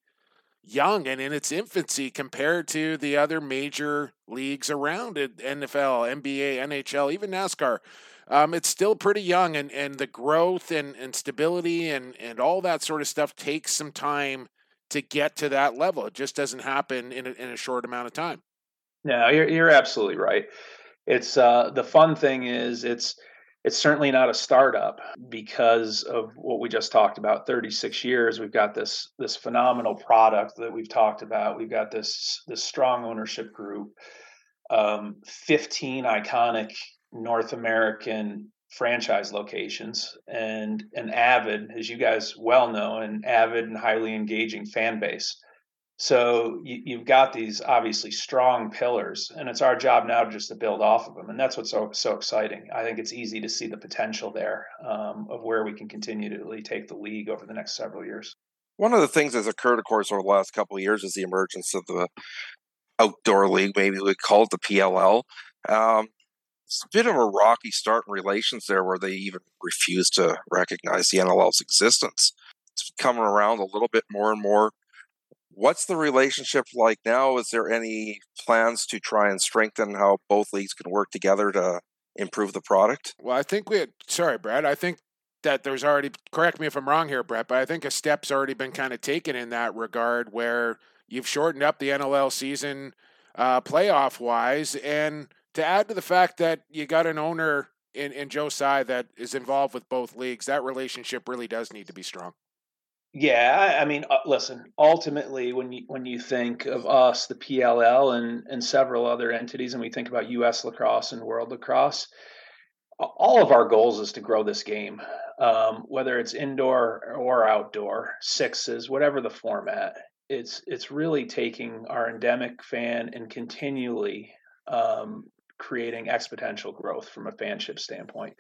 young and in its infancy compared to the other major leagues around it NFL, NBA, NHL, even NASCAR. Um, it's still pretty young, and, and the growth and, and stability and, and all that sort of stuff takes some time to get to that level. It just doesn't happen in a, in a short amount of time. No, you're, you're absolutely right. It's uh, the fun thing is it's it's certainly not a startup because of what we just talked about 36 years we've got this this phenomenal product that we've talked about. We've got this this strong ownership group um, 15 iconic north american franchise locations and an avid as you guys well know an avid and highly engaging fan base so you, have got these obviously strong pillars, and it's our job now just to build off of them, and that's what's so so exciting. I think it's easy to see the potential there um, of where we can continue to really take the league over the next several years. One of the things that's occurred, of course, over the last couple of years is the emergence of the outdoor league. Maybe we call it the PLL. Um, it's a bit of a rocky start in relations there, where they even refuse to recognize the NLL's existence. It's coming around a little bit more and more what's the relationship like now? Is there any plans to try and strengthen how both leagues can work together to improve the product? Well, I think we. Had, sorry, Brad. I think that there's already. Correct me if I'm wrong here, Brett, but I think a step's already been kind of taken in that regard, where you've shortened up the NLL season uh, playoff wise, and to add to the fact that you got an owner in in Joe Tsai that is involved with both leagues, that relationship really does need to be strong. Yeah, I mean, uh, listen. Ultimately, when you when you think of us, the PLL, and and several other entities, and we think about U.S. lacrosse and world lacrosse, all of our goals is to grow this game, um, whether it's indoor or outdoor, sixes, whatever the format. It's it's really taking our endemic fan and continually um, creating exponential growth from a fanship standpoint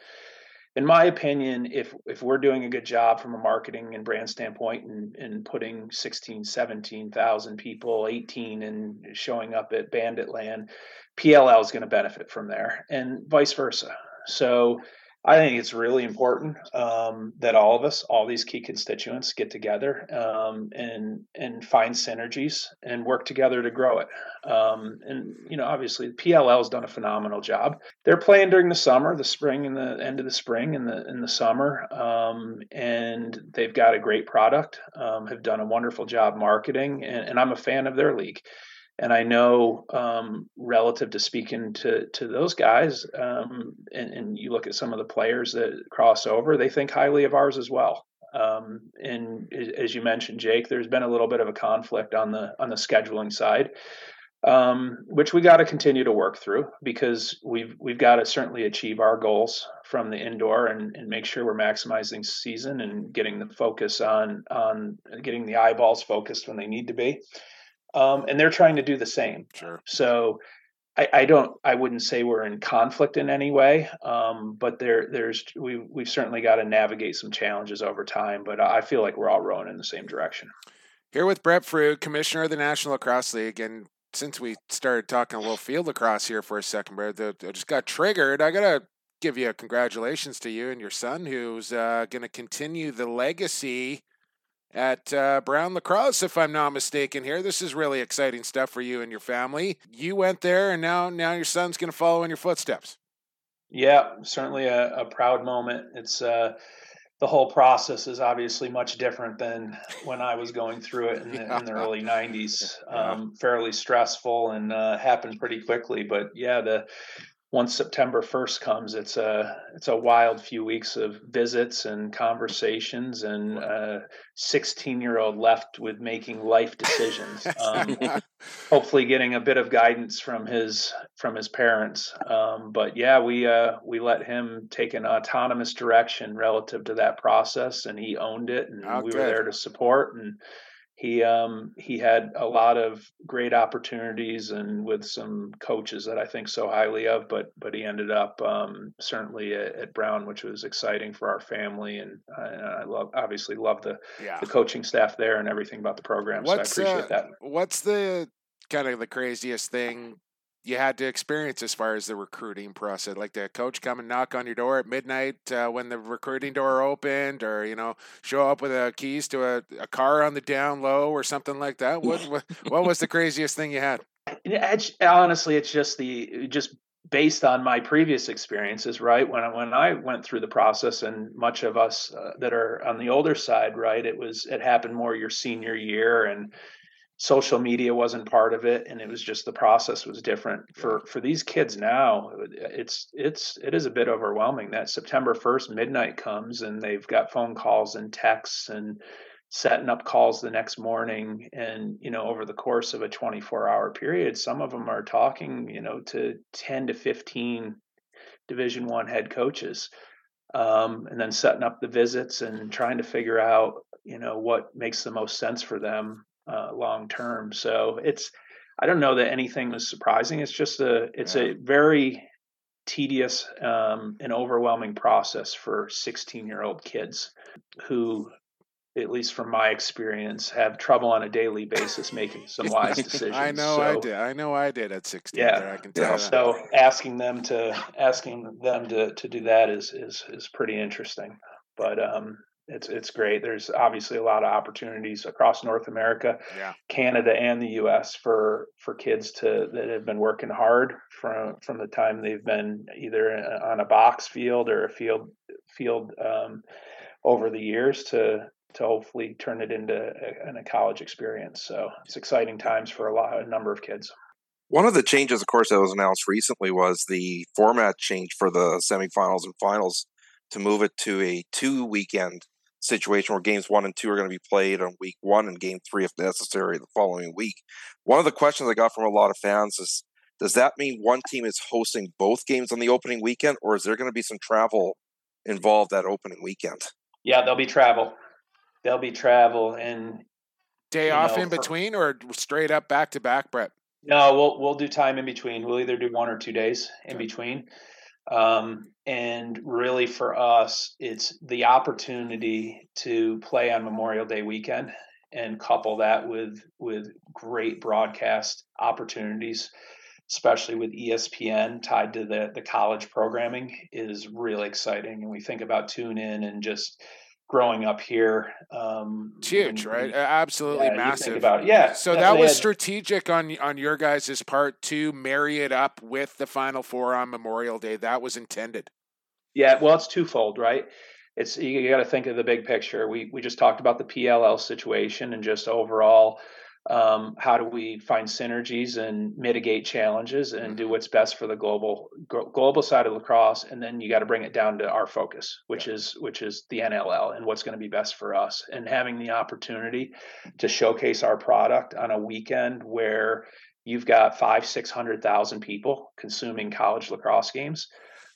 in my opinion, if if we're doing a good job from a marketing and brand standpoint and, and putting 16, 17,000 people, 18 and showing up at Bandit Land, PLL is going to benefit from there and vice versa. So I think it's really important um, that all of us, all these key constituents, get together um, and and find synergies and work together to grow it. Um, and you know, obviously, PLL has done a phenomenal job. They're playing during the summer, the spring, and the end of the spring, and the in the summer, um, and they've got a great product. Um, have done a wonderful job marketing, and, and I'm a fan of their league and I know um, relative to speaking to to those guys, um, and, and, you look at some of the players that cross over, they think highly of ours as well. Um, and as you mentioned, Jake, there's been a little bit of a conflict on the on the scheduling side, um, which we got to continue to work through because we've we've got to certainly achieve our goals from the indoor and, and make sure we're maximizing season and getting the focus on on getting the eyeballs focused when they need to be um, and they're trying to do the same. Sure. So I, I, don't, I wouldn't say we're in conflict in any way, um, but there, there's, we, we've certainly got to navigate some challenges over time. But I feel like we're all rowing in the same direction. Here with Brett Frood, Commissioner of the National Lacrosse League, and since we started talking a little field lacrosse here for a second, Brett, I just got triggered. I gotta give you a congratulations to you and your son, who's uh, going to continue the legacy at uh, Brown Lacrosse, if I'm not mistaken. Here, this is really exciting stuff for you and your family. You went there, and now now your son's going to follow in your footsteps. Yeah, certainly a, a proud moment. It's uh, the whole process is obviously much different than when I was going through it in the, yeah. in the early '90s. Um, yeah. Fairly stressful and uh, happened pretty quickly, but yeah, the once September 1st comes, it's a it's a wild few weeks of visits and conversations, and a 16 year old left with making life decisions. Um, hopefully, getting a bit of guidance from his from his parents. Um, but yeah, we uh, we let him take an autonomous direction relative to that process, and he owned it, and oh, we good. were there to support and he um, he had a lot of great opportunities and with some coaches that I think so highly of, but but he ended up um, certainly at, at, Brown, which was exciting for our family, and I, I love obviously love the yeah. the coaching staff there and everything about the program. What's, so I appreciate uh, that. What's the kind of the craziest thing you had to experience as far as the recruiting process? Like the coach come and knock on your door at midnight uh, when the recruiting door opened, or you know, show up with keys to a, a car on the down low or something like that. What what, what was the craziest thing you had? It's, honestly, it's just the just based on my previous experiences, right? When I, when I went through the process, and much of us uh, that are on the older side, right, it was it happened more your senior year, and social media wasn't part of it and it was just the process was different. For for these kids now it's it's it is a bit overwhelming that september 1st midnight comes and they've got phone calls and texts and setting up calls the next morning and you know over the course of a 24 hour period some of them are talking you know to 10 to 15 division one head coaches um, and then setting up the visits and trying to figure out you know what makes the most sense for them uh, long term. So it's I don't know that anything was surprising. It's just a it's yeah. a very tedious um, and overwhelming process for 16 year old kids who at least from my experience, have trouble on a daily basis making some wise decisions. I know so, I did. I know I did at 16. Yeah, I can tell. Yeah, so asking them to asking them to to do that is is is pretty interesting. But um, it's it's great. There's obviously a lot of opportunities across North America, yeah. Canada, and the U.S. for for kids to that have been working hard from from the time they've been either on a box field or a field field um, over the years to to hopefully turn it into a, a college experience. So it's exciting times for a lot a number of kids. One of the changes, of course, that was announced recently was the format change for the semifinals and finals to move it to a two weekend situation where games one and two are going to be played on week one and game three, if necessary, the following week. One of the questions I got from a lot of fans is does that mean one team is hosting both games on the opening weekend, or is there going to be some travel involved that opening weekend? Yeah, there'll be travel. There'll be travel and day off know, in between, or straight up back to back, Brett. No, we'll we'll do time in between. We'll either do one or two days in okay. between. Um, and really, for us, it's the opportunity to play on Memorial Day weekend and couple that with with great broadcast opportunities, especially with ESPN tied to the the college programming, is really exciting. And we think about tune in and just growing up here. Um, it's huge, right? Absolutely yeah, massive. about yeah. So that was had, strategic on on your guys' part to marry it up with the Final Four on Memorial Day. That was intended. Yeah, well, it's twofold, right? It's you got to think of the big picture. We we just talked about the PLL situation and just overall um, how do we find synergies and mitigate challenges and do mm-hmm. what's best for the global global side of lacrosse and then you got to bring it down to our focus which yeah. is which is the NLL and what's going to be best for us and having the opportunity to showcase our product on a weekend where you've got five six hundred thousand people consuming college lacrosse games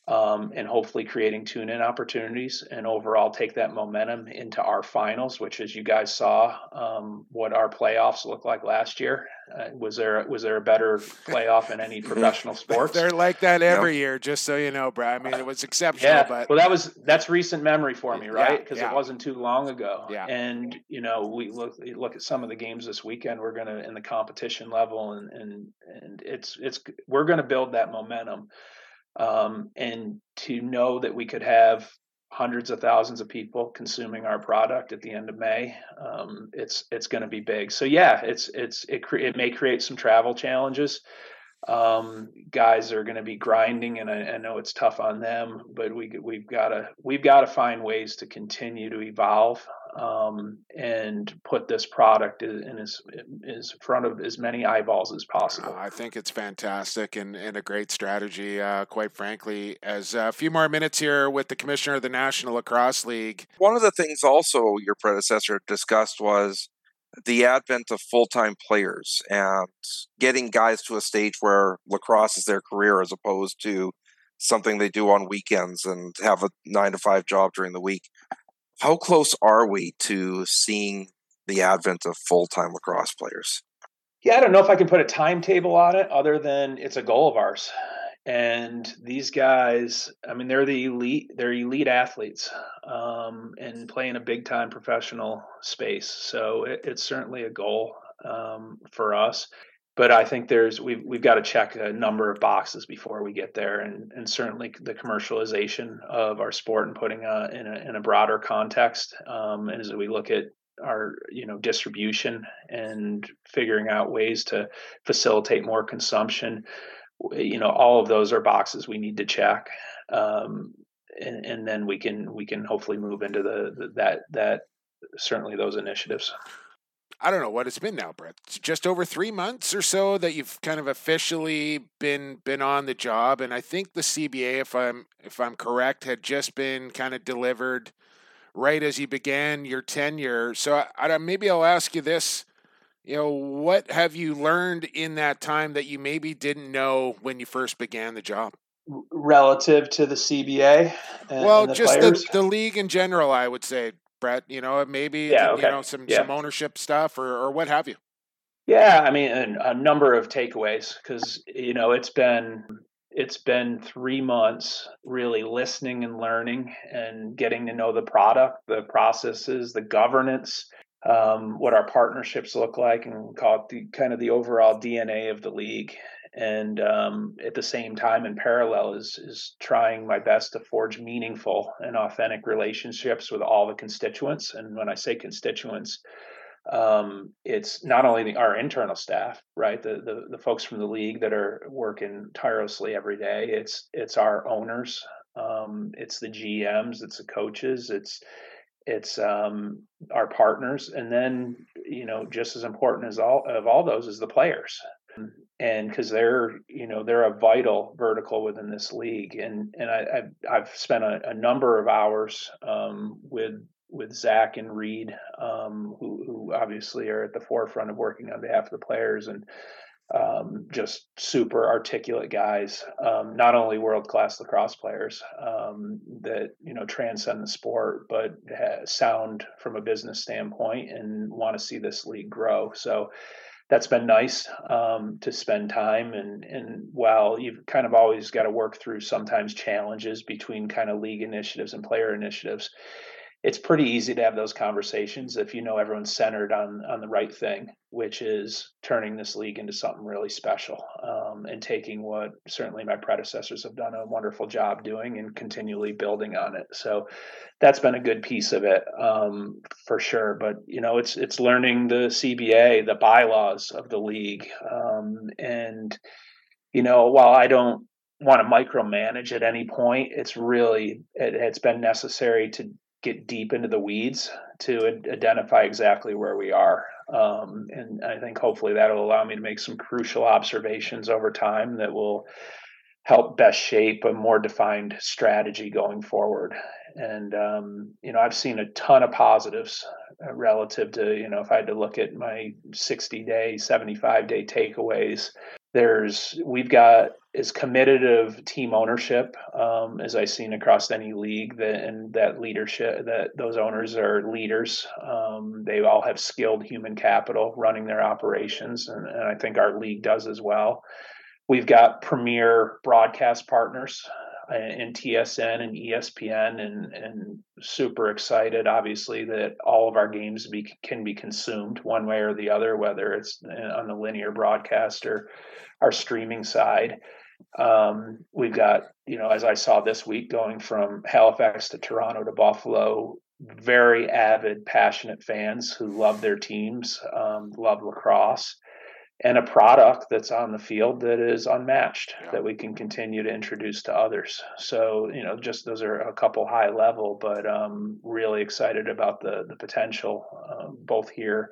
um, and hopefully creating tune in opportunities and overall take that momentum into our finals, which, as you guys saw, um, what our playoffs look like last year. Uh, was there was there a better playoff in any professional sports? They're like that every year, just so you know, Brad. I mean, it was exceptional, yeah. but well, that was that's recent memory for me, right? Because yeah, yeah. it wasn't too long ago. Yeah. And you know, we look look at some of the games this weekend. We're gonna in the competition level, and and and it's it's we're gonna build that momentum um, and to know that we could have hundreds of thousands of people consuming our product at the end of May, um, it's it's going to be big. So yeah, it's it's it cre- it may create some travel challenges. Um, guys are going to be grinding, and I, I, know it's tough on them, but we we've got to we've got to find ways to continue to evolve um, and put this product in as in front of as many eyeballs as possible. I think it's fantastic and, and a great strategy, uh, quite frankly. As a few more minutes here with the commissioner of the National Lacrosse League. One of the things also your predecessor discussed was the advent of full time players and getting guys to a stage where lacrosse is their career as opposed to something they do on weekends and have a nine to five job during the week. How close are we to seeing the advent of full time lacrosse players? Yeah, I don't know if I can put a timetable on it other than it's a goal of ours. And these guys, I mean, they're the elite, they're elite athletes um, and play in a big time professional space. So it, it's certainly a goal um, for us but I think there's we've we've got to check a number of boxes before we get there, and and certainly the commercialization of our sport and putting a, in a in a broader context. Um, and as we look at our you know distribution and figuring out ways to facilitate more consumption, you know all of those are boxes we need to check. Um, and, and then we can we can hopefully move into the, the that that certainly those initiatives. I don't know what it's been now, Brett. It's just over three months or so that you've kind of officially been been on the job, and I think the CBA, if I'm if I'm correct, had just been kind of delivered right as you began your tenure. So I, I, maybe I'll ask you this: you know, what have you learned in that time that you maybe didn't know when you first began the job? Relative to the CBA, and, well, and the just the, the league in general, I would say. Brett? You know, maybe yeah, okay. you know some yeah. some ownership stuff or or what have you. Yeah, I mean, a, a number of takeaways because you know it's been it's been three months really listening and learning and getting to know the product, the processes, the governance, um, what our partnerships look like, and call it the kind of the overall DNA of the league. And um, at the same time, in parallel, is is trying my best to forge meaningful and authentic relationships with all the constituents. And when I say constituents, um, it's not only the, our internal staff, right, the, the the folks from the league that are working tirelessly every day. It's it's our owners, um, it's the GMs, it's the coaches, it's it's um, our partners, and then you know just as important as all of all those is the players, and because they're you know they're a vital vertical within this league, and and I, I've, I've spent a, a number of hours um, with with Zach and Reed, um, who, who obviously are at the forefront of working on behalf of the players, and um, just super articulate guys, um, not only world class lacrosse players um, that you know transcend the sport, but sound from a business standpoint and want to see this league grow. So that's been nice um, to spend time and and while you've kind of always got to work through sometimes challenges between kind of league initiatives and player initiatives it's pretty easy to have those conversations if you know everyone's centered on on the right thing, which is turning this league into something really special um, and taking what certainly my predecessors have done a wonderful job doing and continually building on it. So that's been a good piece of it um, for sure. But you know, it's it's learning the CBA, the bylaws of the league, um, and you know, while I don't want to micromanage at any point. It's really it, has been necessary to get deep into the weeds to identify exactly where we are. Um, and I think hopefully that'll allow me to make some crucial observations over time that will help best shape a more defined strategy going forward. And, um, you know, I've seen a ton of positives uh, relative to, you know, if I had to look at my 60 day, 75 day takeaways, there's, we've got as committed of team ownership um, as I've seen across any league. That and that leadership, that those owners are leaders. Um, they all have skilled human capital running their operations, and, and, I think our league does as well. We've got premier broadcast partners uh, in TSN and ESPN, and and super excited, obviously, that all of our games be, can be consumed one way or the other, whether it's uh, on the linear broadcast or our streaming side. Um, we've got, you know, as I saw this week, going from Halifax to Toronto to Buffalo, very avid, passionate fans who love their teams, um, love lacrosse, and a product that's on the field that is unmatched yeah. that we can continue to introduce to others. So, you know, just those are a couple high level, but um, really excited about the the potential uh, both here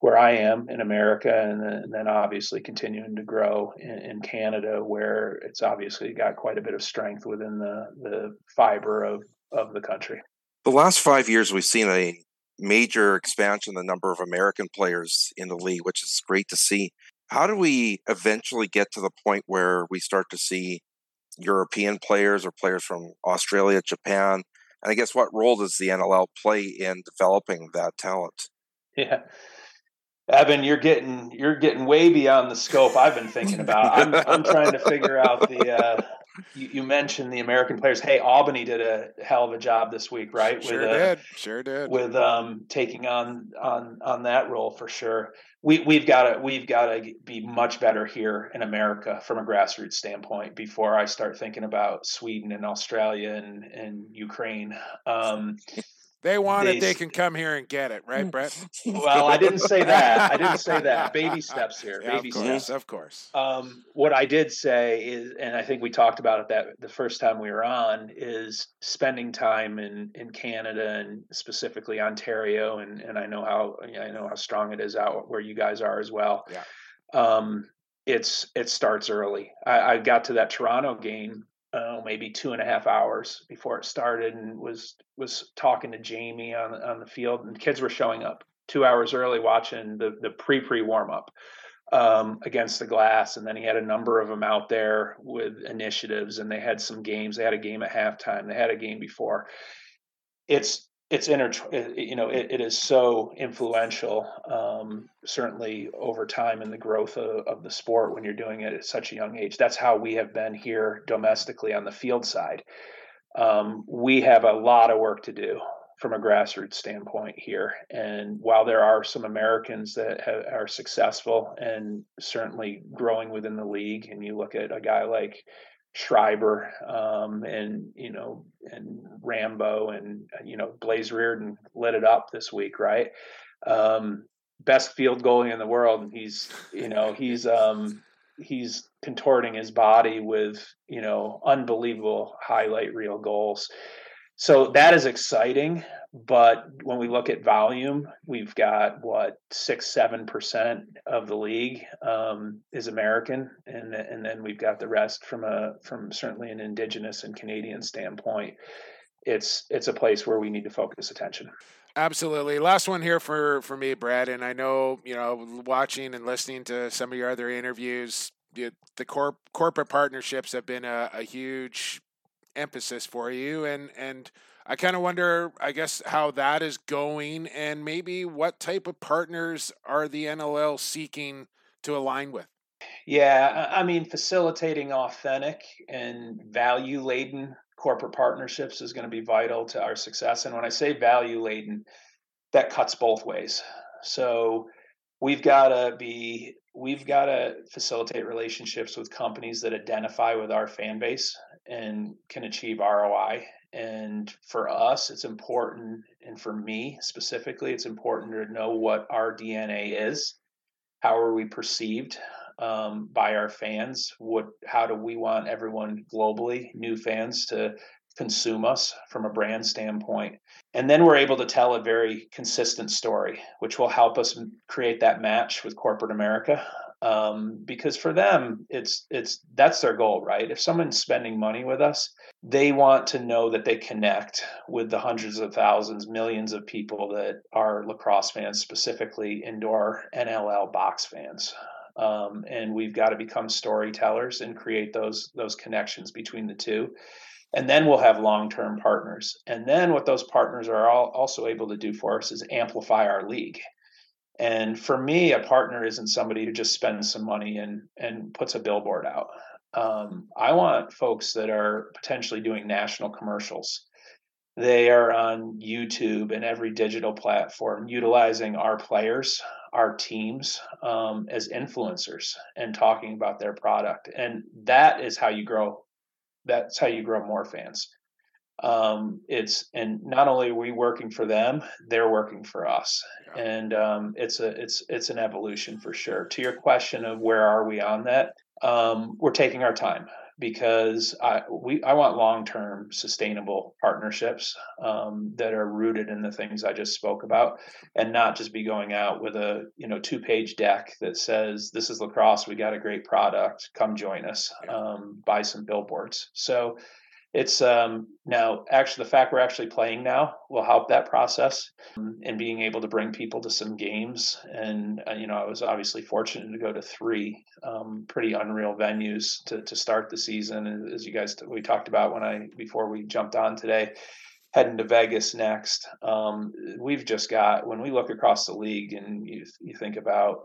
where I am in America, and then, and then obviously continuing to grow in, in, Canada, where it's obviously got quite a bit of strength within the the fiber of of the country. The last five years, we've seen a major expansion in the number of American players in the league, which is great to see. How do we eventually get to the point where we start to see European players or players from Australia, Japan? And I guess what role does the NLL play in developing that talent? Yeah, Evan, you're getting you're getting way beyond the scope I've been thinking about. I'm I'm trying to figure out the. Uh, you, you, mentioned the American players. Hey, Albany did a hell of a job this week, right? Sure with, uh, did. Sure did. With um, taking on on on that role for sure. We we've got to we've got to be much better here in America from a grassroots standpoint before I start thinking about Sweden and Australia and and Ukraine. Um, they want they, it, they can come here and get it, right. Brett? Well, I didn't say that. I didn't say that. Baby steps here. Yeah, baby of course, steps. Of course. Um, what I did say is, and I think we talked about it that the first time we were on, is spending time in in Canada and specifically Ontario, and and I know how I know how strong it is out where you guys are as well. Yeah. Um, it's it starts early. I, I got to that Toronto game uh, maybe two and a half hours before it started and was was talking to Jamie on on the field and kids were showing up two hours early watching the the pre pre warm up um, against the glass and then he had a number of them out there with initiatives and they had some games. They had a game at halftime. They had a game before. It's it's inter you know it, it is so influential um, certainly over time in the growth of, of, the sport when you're doing it at such a young age that's how we have been here domestically on the field side um, we have a lot of work to do from a grassroots standpoint here. And while there are some Americans that are successful and certainly growing within the league, and you look at a guy like Schreiber um, and you know and Rambo and you know Blaze Riorden lit it up this week, right? Um, best field goalie in the world, and he's you know he's um, he's contorting his body with you know unbelievable highlight reel goals. So that is exciting. But when we look at volume, we've got what six, seven percent of the league um, is American, and and then we've got the rest from a from certainly an Indigenous and Canadian standpoint. It's it's a place where we need to focus attention. Absolutely. Last one here for for me, Brad. And I know you know watching and listening to some of your other interviews, the, the corp, corporate partnerships have been a, a huge emphasis for you, and and I kind of wonder, I guess, how that is going, and maybe what type of partners are the NLL seeking to align with. Yeah, I mean, facilitating authentic and value laden corporate partnerships is going to be vital to our success. And when I say value laden, that cuts both ways. So we've got to be we've got to facilitate relationships with companies that identify with our fan base and can achieve ROI. And for us, it's important, and for me specifically, it's important to know what our DNA is. How are we perceived um, by our fans? What, how do we want everyone globally, new fans, to consume us from a brand standpoint? And then we're able to tell a very consistent story, which will help us create that match with corporate America. Um, because for them it's it's that's their goal right? If someone's spending money with us they want to know that they connect with the hundreds of thousands millions of people that are lacrosse fans specifically indoor nll box fans. Um, and we've got to become storytellers and create those those connections between the two and then we'll have long-term partners and then what those partners are all also able to do for us is amplify our league and for me, a partner isn't somebody who just spends some money and and puts a billboard out. Um, I want folks that are potentially doing national commercials. They are on YouTube and every digital platform, utilizing our players, our teams um, as influencers and talking about their product. And that is how you grow. That's how you grow more fans. Um, it's and not only are we working for them they're working for us. Yeah. and um, it's a it's it's an evolution for sure. To your question of where are we on that um, we're taking our time because I we I want long term sustainable partnerships um, that are rooted in the things I just spoke about, and not just be going out with a you know two page deck that says this is lacrosse, we got a great product, come join us, um, buy some billboards. So it's um, now actually the fact we're actually playing now will help that process and being able to bring people to some games. And uh, you know, I was obviously fortunate to go to three um, pretty unreal venues to to start the season. As you guys we talked about when I before we jumped on today, heading to Vegas next. Um, we've just got when we look across the league and you you think about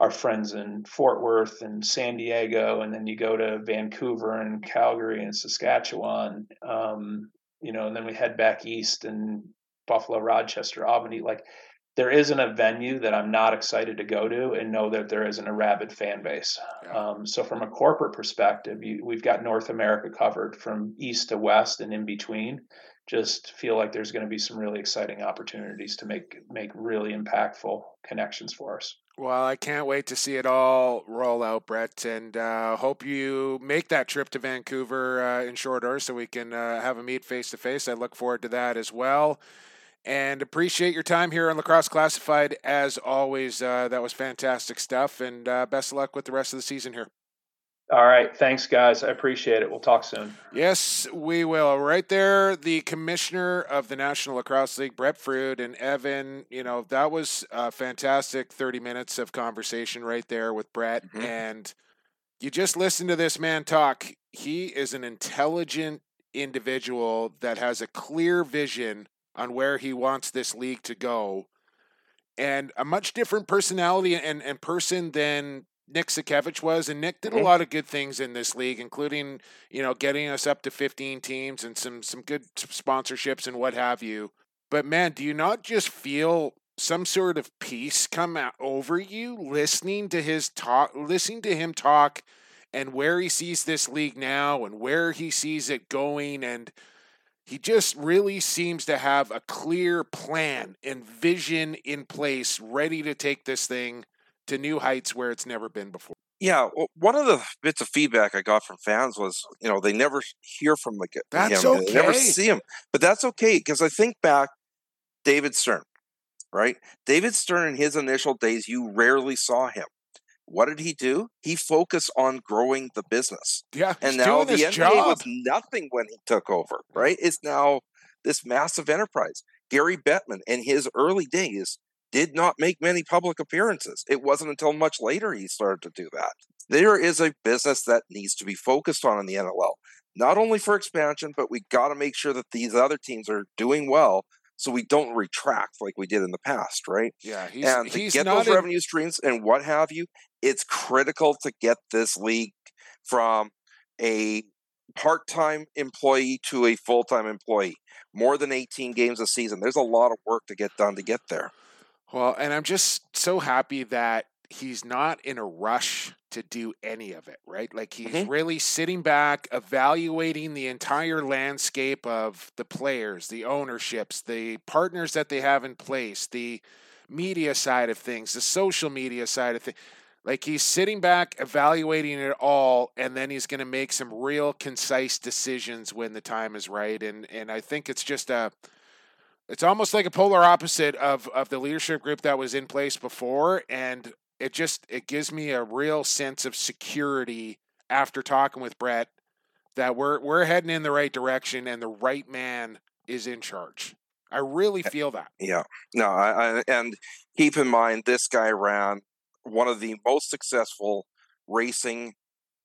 our friends in Fort Worth and San Diego, and then you go to Vancouver and Calgary and Saskatchewan, um, you know, and then we head back east and Buffalo, Rochester, Albany. Like, there isn't a venue that I'm not excited to go to and know that there isn't a rabid fan base. Yeah. Um, so, from a corporate perspective, you, we've got North America covered from east to west and in between. Just feel like there's going to be some really exciting opportunities to make make really impactful connections for us. Well, I can't wait to see it all roll out, Brett, and uh, hope you make that trip to Vancouver uh, in short order so we can uh, have a meet face to face. I look forward to that as well. And appreciate your time here on Lacrosse Classified as always. Uh, that was fantastic stuff, and uh, best of luck with the rest of the season here. All right. Thanks, guys. I appreciate it. We'll talk soon. Yes, we will. Right there, the commissioner of the National Lacrosse League, Brett Frood, and Evan, you know, that was a fantastic 30 minutes of conversation right there with Brett. Mm-hmm. And you just listen to this man talk. He is an intelligent individual that has a clear vision on where he wants this league to go and a much different personality and, and person than Nick Sakiewicz was, and Nick did a lot of good things in this league, including you know getting us up to 15 teams and some some good sponsorships and what have you. But man, do you not just feel some sort of peace come out over you listening to his talk, listening to him talk and where he sees this league now and where he sees it going and he just really seems to have a clear plan and vision in place ready to take this thing to new heights where it's never been before. Yeah, well, one of the bits of feedback I got from fans was, you know, they never hear from like That's him, they never see him, but that's okay because I think back, David Stern, right? David Stern in his initial days, you rarely saw him. What did he do? He focused on growing the business, Yeah, and now the NBA job. was nothing when he took over, right? It's now this massive enterprise. Gary Bettman in his early days did not make many public appearances. It wasn't until much later he started to do that. There is a business that needs to be focused on in the NLL, not only for expansion, but we got to make sure that these other teams are doing well so we don't retract like we did in the past, right? Yeah, he's and to he's get those in- revenue streams and what have you, it's critical to get this league from a part-time employee to a full-time employee. More than 18 games a season. There's a lot of work to get done to get there. Well, and I'm just so happy that he's not in a rush to do any of it, right? Like he's Mhm. really sitting back, evaluating the entire landscape of the players, the ownerships, the partners that they have in place, the media side of things, the social media side of things. Like he's sitting back, evaluating it all, and then he's going to make some real concise decisions when the time is right. And and I think it's just a it's almost like a polar opposite of of the leadership group that was in place before and it just it gives me a real sense of security after talking with Brett that we're we're heading in the right direction and the right man is in charge. I really eh, feel that. Yeah. No, I, I, and keep in mind this guy ran one of the most successful racing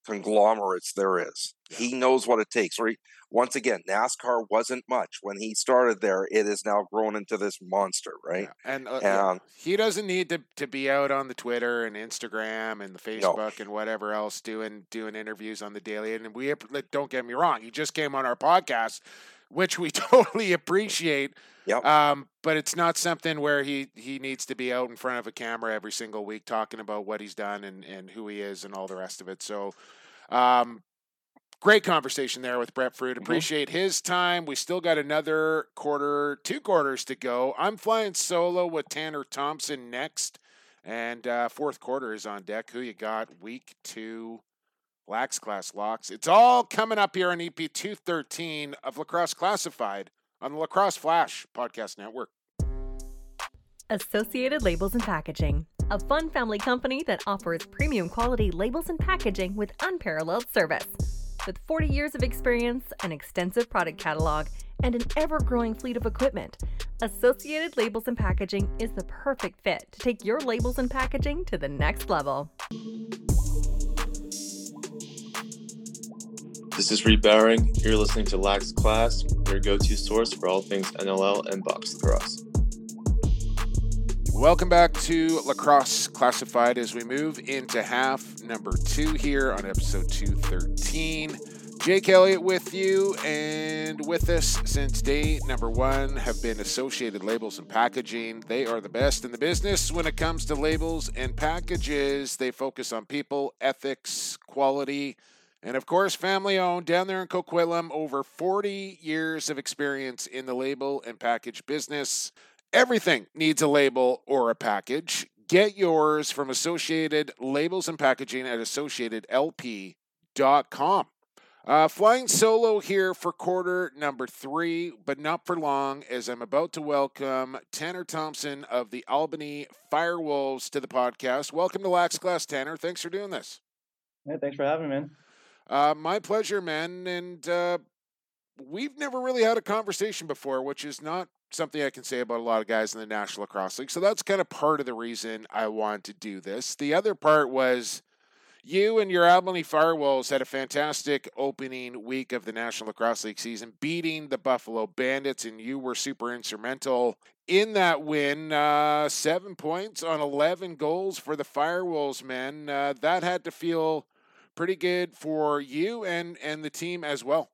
conglomerates there is. He knows what it takes. Right? Once again, NASCAR wasn't much when he started there. It has now grown into this monster, right? Yeah, And uh, And he doesn't need to, to be out on the Twitter and Instagram and the Facebook and whatever else doing doing interviews on the daily. And we don't get me wrong, he just came on our podcast, which we totally appreciate. Yep. Um, but it's not something where he he needs to be out in front of a camera every single week talking about what he's done and and who he is and all the rest of it. So, um, great conversation there with Brett Frood. Appreciate his time. We still got another quarter, two quarters to go. I'm flying solo with Tanner Thompson next, and uh, fourth quarter is on deck. Who you got? Week two. Lax Class Locks. It's all coming up here on EP 213 of Lacrosse Classified on the Lacrosse Flash Podcast Network. Associated Labels and Packaging, a fun family company that offers premium quality labels and packaging with unparalleled service. With 40 years of experience, an extensive product catalog, and an ever growing fleet of equipment, Associated Labels and Packaging is the perfect fit to take your labels and packaging to the next level. This is Reed Bowering. You're listening to Lax Class, your go-to source for all things NLL and box lacrosse. Welcome back to Lacrosse Classified as we move into half number two here on episode 213. Jake Elliott with you, and with us since day number one have been Associated Labels and Packaging. They are the best in the business when it comes to labels and packages. They focus on people, ethics, quality, and of course, family owned down there in Coquitlam. Over 40 years of experience in the label and package business. Everything needs a label or a package. Get yours from Associated Labels and Packaging at associatedlp.com. Uh, flying solo here for quarter number three, but not for long, as I'm about to welcome Tanner Thompson of the Albany Firewolves to the podcast. Welcome to Lax Class, Tanner. Thanks for doing this. Yeah, thanks for having me, man. Uh, my pleasure, man. And uh, we've never really had a conversation before, which is not something I can say about a lot of guys in the National Lacrosse League. So that's kind of part of the reason I wanted to do this. The other part was you and your Albany Firewolves had a fantastic opening week of the National Lacrosse League season, beating the Buffalo Bandits, and you were super instrumental in that win. Uh, seven points on 11 goals for the Firewolves, man. Uh, that had to feel pretty good for you and and the team as well.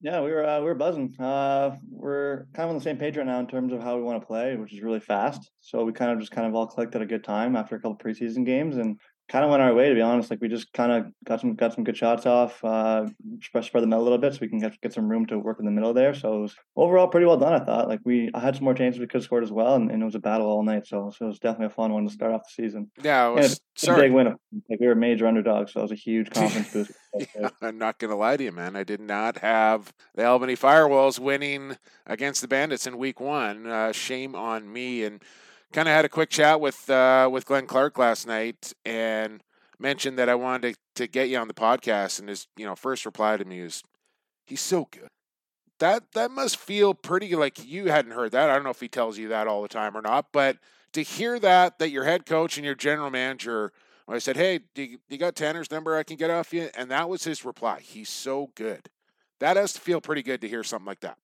Yeah, we were uh, we were buzzing. Uh, we're kind of on the same page right now in terms of how we want to play, which is really fast. So we kind of just kind of all clicked at a good time after a couple preseason games, and kind of went our way to be honest. Like we just kind of got some got some good shots off, uh, spread, spread them out a little bit so we can get get some room to work in the middle there. So it was overall pretty well done. I thought. Like we, I had some more chances we could have scored as well, and, and, it was a battle all night. So so it was definitely a fun one to start off the season. Yeah, it was. Yeah, sorry. big win. Like we were major underdogs, so it was a huge confidence boost. yeah, I'm not gonna lie to you, man. I did not have the Albany Firewolves winning against the Bandits in Week One. Uh, shame on me and kind of had a quick chat with uh, with Glenn Clark last night, and mentioned that I wanted to, to get you on the podcast, and his you know first reply to me was, "He's so good." That that must feel pretty like you hadn't heard that. I don't know if he tells you that all the time or not, but to hear that that your head coach and your general manager, I said, "Hey, do you, you got Tanner's number? I can get off you," and that was his reply. He's so good. That has to feel pretty good to hear something like that.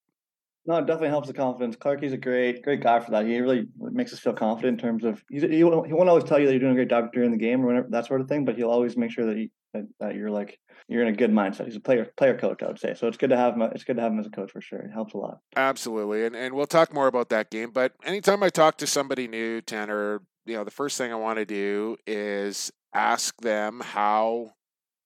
No, it definitely helps the confidence. Clarky's a great, great guy for that. He really makes us feel confident in terms of he's, he he won't always tell you that you're doing a great job during the game or whatever, that sort of thing, but he'll always make sure that, he, that, that you're like you're in a good mindset. He's a player player coach, I would say. So it's good to have him. It's good to have him as a coach for sure. It helps a lot. Absolutely, and and we'll talk more about that game. But anytime I talk to somebody new, Tanner, you know, the first thing I want to do is ask them how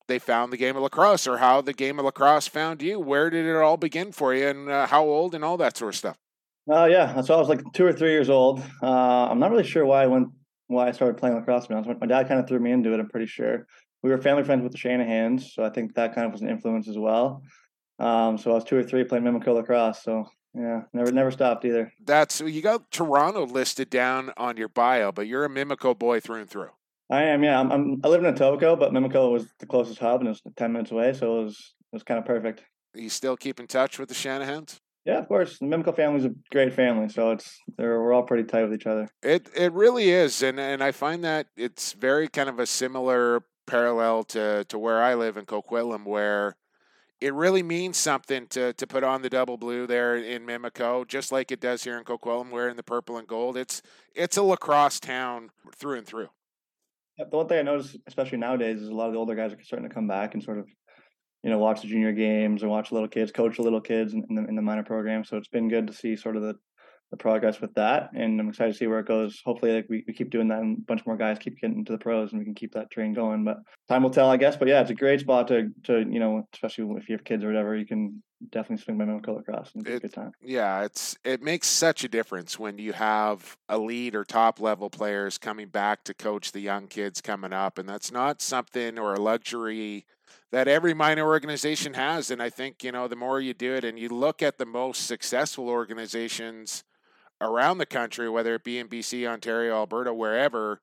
they found the game of lacrosse or how the game of lacrosse found you. Where did it all begin for you and uh, how old and all that sort of stuff? Oh uh, yeah, so I was like two or three years old. Uh, I'm not really sure why I went, why I started playing lacrosse. To be honest, my dad kind of threw me into it. I'm pretty sure we were family friends with the Shanahans, so I think that kind of was an influence as well. Um, so I was two or three playing Mimico lacrosse. So yeah, never never stopped either. That's you got Toronto listed down on your bio, but you're a Mimico boy through and through. I am, yeah. I'm, I'm I live in Etobicoke, but Mimico was the closest hub, and it was ten minutes away, so it was it was kind of perfect. You still keep in touch with the Shanahans? Yeah, of course. The Mimico family's a great family, so it's they're we're all pretty tight with each other. It it really is, and and I find that it's very kind of a similar parallel to to where I live in Coquitlam, where it really means something to to put on the double blue there in Mimico, just like it does here in Coquitlam, wearing the purple and gold. It's it's a lacrosse town through and through. The one thing I notice, especially nowadays, is a lot of the older guys are starting to come back and sort of, you know, watch the junior games and watch little kids, coach the little kids in, in the in the minor program. So it's been good to see sort of the the progress with that, and I'm excited to see where it goes. Hopefully, like we, we keep doing that, and a bunch more guys keep getting into the pros, and we can keep that train going. But time will tell, I guess. But yeah, it's a great spot to to you know, especially if you have kids or whatever, you can definitely swing by Mimico lacrosse and it's a good time. Yeah, it's it makes such a difference when you have elite or top level players coming back to coach the young kids coming up, and that's not something or a luxury that every minor organization has. And I think you know the more you do it, and you look at the most successful organizations around the country, whether it be in BC, Ontario, Alberta, wherever,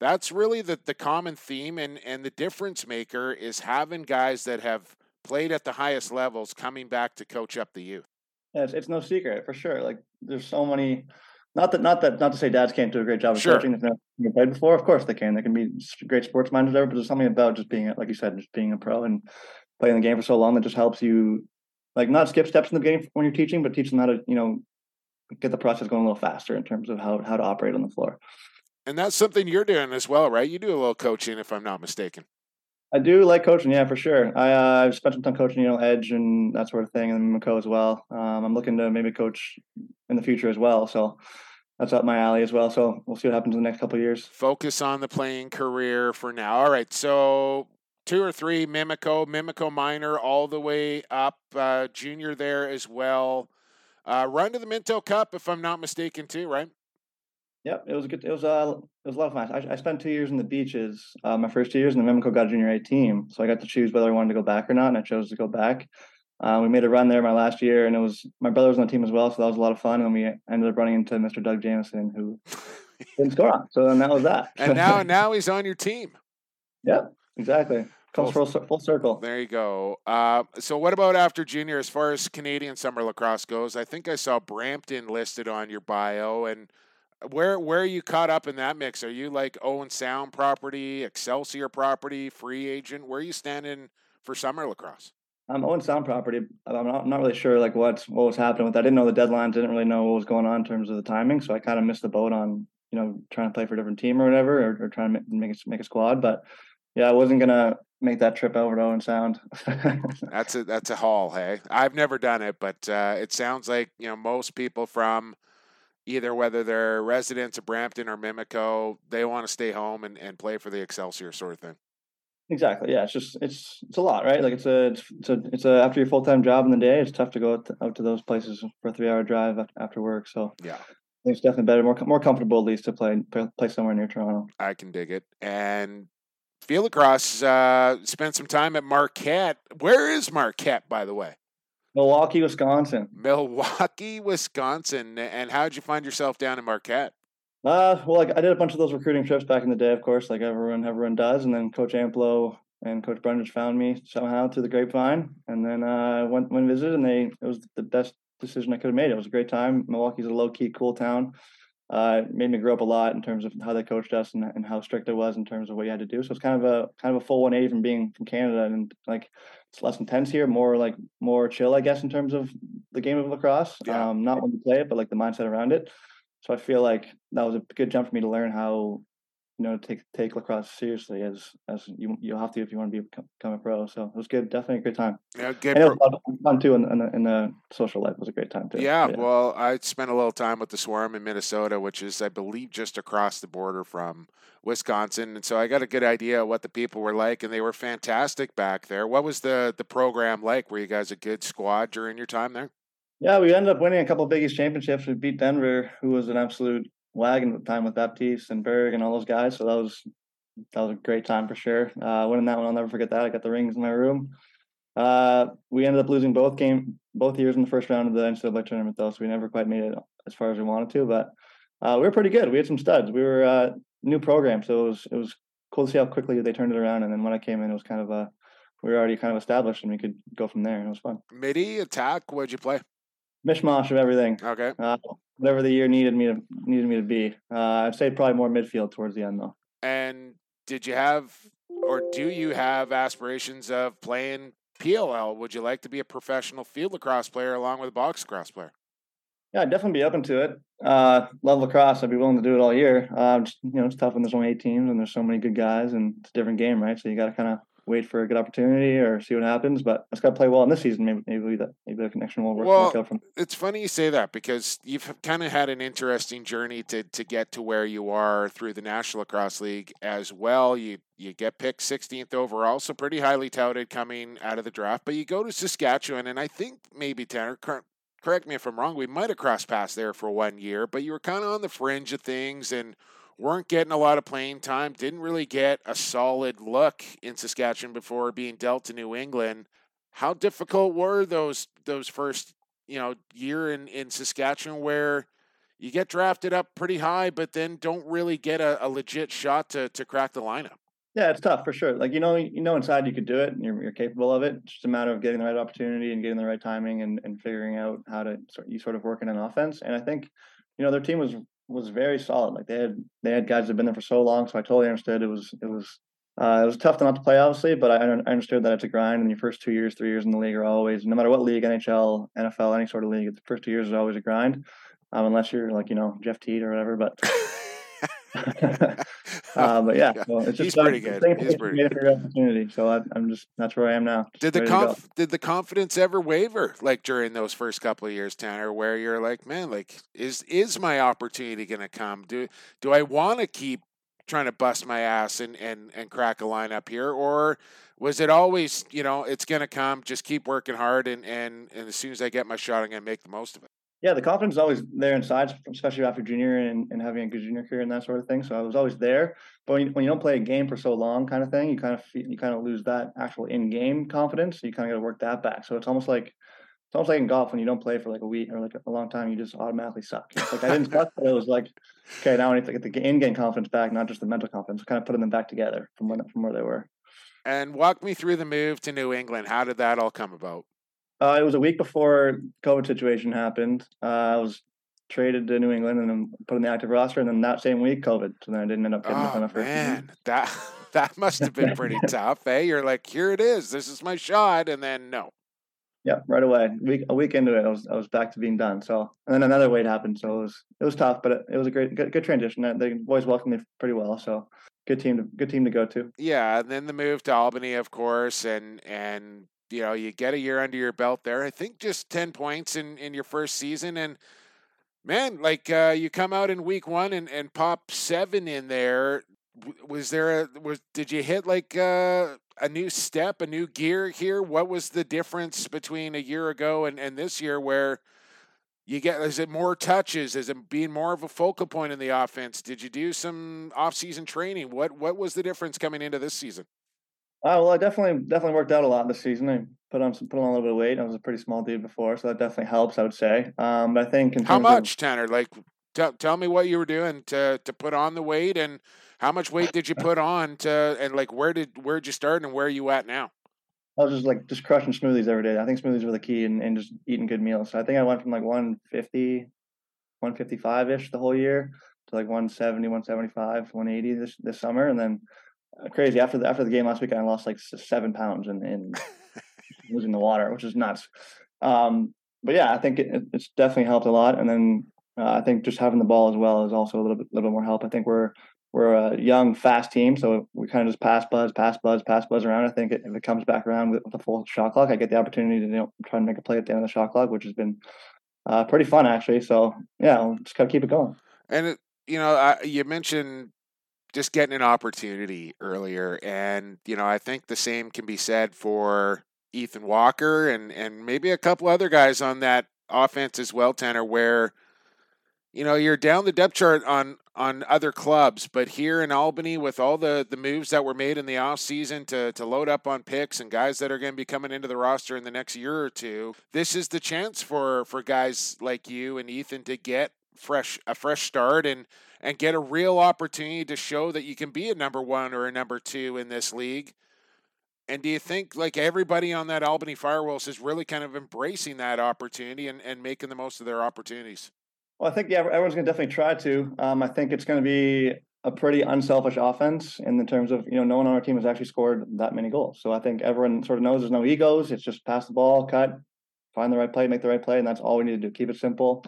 that's really the, the common theme and, and the difference maker is having guys that have played at the highest levels coming back to coach up the youth. Yeah, it's, it's no secret for sure. Like there's so many not that not that not to say dads can't do a great job of sure. coaching if they've never played before. Of course they can. They can be great sports minded, but there's something about just being like you said, just being a pro and playing the game for so long that just helps you like not skip steps in the game when you're teaching, but teach them how to, you know, get the process going a little faster in terms of how how to operate on the floor. And that's something you're doing as well, right? You do a little coaching, if I'm not mistaken. I do like coaching, yeah, for sure. I uh, I've spent some time coaching, you know, Edge and that sort of thing, and Mimico as well. Um, I'm looking to maybe coach in the future as well, so that's up my alley as well. So we'll see what happens in the next couple of years. Focus on the playing career for now. All right, so two or three Mimico, Mimico minor, all the way up, uh, junior there as well. Uh, run to the Minto Cup, if I'm not mistaken, too, right? Yep, it was good. It was uh, it was a lot of fun. I, I spent two years in the beaches, uh, my first two years, and the Mimico got a junior A team, so I got to choose whether I wanted to go back or not, and I chose to go back. Uh, we made a run there my last year, and it was my brother was on the team as well, so that was a lot of fun. And we ended up running into Mr. Doug Jamieson, who didn't score on. So then that was that. and now, now he's on your team. Yep, exactly. Comes full, full, full circle. There you go. Uh, so, what about after junior? As far as Canadian summer lacrosse goes, I think I saw Brampton listed on your bio, and where where are you caught up in that mix? Are you like Owen Sound property, Excelsior property, free agent? Where are you standing for summer lacrosse? I'm Owen Sound property. I'm not, I'm not really sure like what what was happening with that. I didn't know the deadline. Didn't really know what was going on in terms of the timing. So I kind of missed the boat on you know trying to play for a different team or whatever, or, or trying to make make a, make a squad. But yeah, I wasn't gonna make that trip over to Owen Sound. that's a that's a haul, hey. I've never done it, but uh, it sounds like you know most people from either whether they're residents of Brampton or Mimico, they want to stay home and, and play for the Excelsior sort of thing. Exactly. Yeah, it's just it's it's a lot, right? Like it's a it's, it's a it's a after your full time job in the day, it's tough to go out to, out to those places for a three hour drive after work. So yeah, it's definitely better, more more comfortable at least to play play somewhere near Toronto. I can dig it. And field lacrosse uh, spent some time at Marquette. Where is Marquette, by the way? Milwaukee, Wisconsin. Milwaukee, Wisconsin. And how did you find yourself down in Marquette? Uh, well, like I did a bunch of those recruiting trips back in the day, of course, like everyone everyone does, and then Coach Amplo and Coach Brundage found me somehow through the grapevine, and then uh, went went visited, and they it was the best decision I could have made. It was a great time. Milwaukee's a low key, cool town. Uh, it made me grow up a lot in terms of how they coached us and, and how strict it was in terms of what you had to do. So it's kind of a kind of a full 180 from being from Canada and like it's less intense here, more like more chill, I guess, in terms of the game of lacrosse. Yeah. Um, not when you play it, but like the mindset around it. So I feel like that was a good jump for me to learn how, you know, take take lacrosse seriously as as you you'll have to if you want to be become a pro. So it was good, definitely a great time. Yeah, good. And it was fun too, in, in, the, in the social life it was a great time too. Yeah, yeah, well, I spent a little time with the Swarm in Minnesota, which is I believe just across the border from Wisconsin, and so I got a good idea of what the people were like, and they were fantastic back there. What was the the program like? Were you guys a good squad during your time there? Yeah, we ended up winning a couple of Big East championships. We beat Denver, who was an absolute wagon at the time with Baptiste and Berg and all those guys. So that was that was a great time for sure. Uh, winning that one, I'll never forget that. I got the rings in my room. Uh, we ended up losing both game both years in the first round of the NCAA tournament though, so we never quite made it as far as we wanted to. But uh, we were pretty good. We had some studs. We were uh, new program, so it was it was cool to see how quickly they turned it around. And then when I came in, it was kind of a we were already kind of established, and we could go from there. It was fun. Midi attack. What'd you play? Mishmash of everything. Okay. Uh, whatever the year needed me to needed me to be. Uh, I'd say probably more midfield towards the end though. And did you have or do you have aspirations of playing PLL? Would you like to be a professional field lacrosse player along with a box lacrosse player? Yeah, I'd definitely be open to it. Uh, love lacrosse. I'd be willing to do it all year. Uh, just, you know, it's tough when there's only eight teams and there's so many good guys and it's a different game, right? So you got to kind of wait for a good opportunity or see what happens. But it's got to play well in this season. Maybe maybe that maybe the connection will work, well, work out from. It's funny you say that because you've kind of had an interesting journey to to get to where you are through the National Lacrosse League as well. You you get picked 16th overall, so pretty highly touted coming out of the draft. But you go to Saskatchewan, and I think maybe Tanner. Correct me if I'm wrong. We might have crossed paths there for one year, but you were kind of on the fringe of things, and weren't getting a lot of playing time, didn't really get a solid look in Saskatchewan before being dealt to New England. How difficult were those those first, you know, year in, in Saskatchewan where you get drafted up pretty high, but then don't really get a, a legit shot to to crack the lineup? Yeah, it's tough for sure. Like you know, you know inside you could do it, and you're, you're capable of it. It's just a matter of getting the right opportunity and getting the right timing and, and figuring out how to sort you sort of work in an offense. And I think, you know, their team was was very solid. Like they had they had guys that had been there for so long, so I totally understood it was it was uh, it was tough to not to play, obviously, but I, I understood that it's a grind. And your first two years, three years in the league are always, no matter what league, NHL, NFL, any sort of league, the first two years is always a grind, um, unless you're like you know Jeff Teat or whatever. But uh, but yeah, well, it's just he's pretty good. He's pretty good. opportunity. So I, am just that's where I am now. Did the conf- did the confidence ever waver like during those first couple of years, Tanner, where you're like, man, like is is my opportunity going to come? Do do I want to keep trying to bust my ass and and and crack a line up here, or was it always you know it's going to come? Just keep working hard, and and and as soon as I get my shot, I'm going to make the most of it yeah, the confidence is always there inside, especially after junior and, and having a good junior career and that sort of thing. So I was always there. But when you, when you don't play a game for so long, kind of thing, you kind of you kind of lose that actual in-game confidence. So you kind of got to work that back. So it's almost like it's almost like in golf when you don't play for like a week or like a long time, you just automatically suck. It's like I didn't suck, but it was like, okay, now I need to get the in-game confidence back, not just the mental confidence. Kind of putting them back together from when from where they were. And walk me through the move to New England. How did that all come about? Uh, it was a week before COVID situation happened. Uh, I was traded to New England and then put in the active roster, and then that same week, COVID. So then I didn't end up getting oh, enough. man, that that must have been pretty tough, eh? You're like, here it is, this is my shot, and then no. Yeah, right away. Week a week into it, I was I was back to being done. So and then another wait happened. So it was it was tough, but it, it was a great good, good transition. The boys welcomed me pretty well. So good team to good team to go to. Yeah, and then the move to Albany, of course, and and you know you get a year under your belt there. I think just ten points in in your first season, and man, like uh, you come out in week one and and pop seven in there. Was there a was did you hit like uh, a new step, a new gear here? What was the difference between a year ago and and this year where? you get is it more touches is it being more of a focal point in the offense did you do some off-season training what what was the difference coming into this season uh, well i definitely definitely worked out a lot this season i put on some put on a little bit of weight i was a pretty small dude before so that definitely helps i would say um, but i think how much of, tanner like t- tell me what you were doing to to put on the weight and how much weight did you put on to and like where did where'd you start and where are you at now I was just like just crushing smoothies every day. I think smoothies were the key and, and just eating good meals. So I think I went from like 150, 155 ish the whole year to like 170, 175, 180 this this summer. And then crazy after the after the game last week, I lost like seven pounds in, in losing the water, which is nuts. Um, but yeah, I think it, it's definitely helped a lot. And then uh, I think just having the ball as well is also a little bit little bit more help. I think we're we're a young, fast team, so we kind of just pass buzz, pass buzz, pass buzz around. I think if it comes back around with, with a full shot clock, I get the opportunity to you know, try and make a play at the end of the shot clock, which has been uh, pretty fun actually. So yeah, just gotta keep it going. And it, you know, I, you mentioned just getting an opportunity earlier, and you know, I think the same can be said for Ethan Walker and and maybe a couple other guys on that offense as well, Tanner, where you know you're down the depth chart on on other clubs but here in albany with all the the moves that were made in the off season to to load up on picks and guys that are going to be coming into the roster in the next year or two this is the chance for for guys like you and ethan to get fresh a fresh start and and get a real opportunity to show that you can be a number one or a number two in this league and do you think like everybody on that albany firewolves is really kind of embracing that opportunity and, and making the most of their opportunities well, I think yeah, everyone's going to definitely try to. Um, I think it's going to be a pretty unselfish offense in the terms of you know no one on our team has actually scored that many goals. So I think everyone sort of knows there's no egos. It's just pass the ball, cut, find the right play, make the right play, and that's all we need to do. Keep it simple.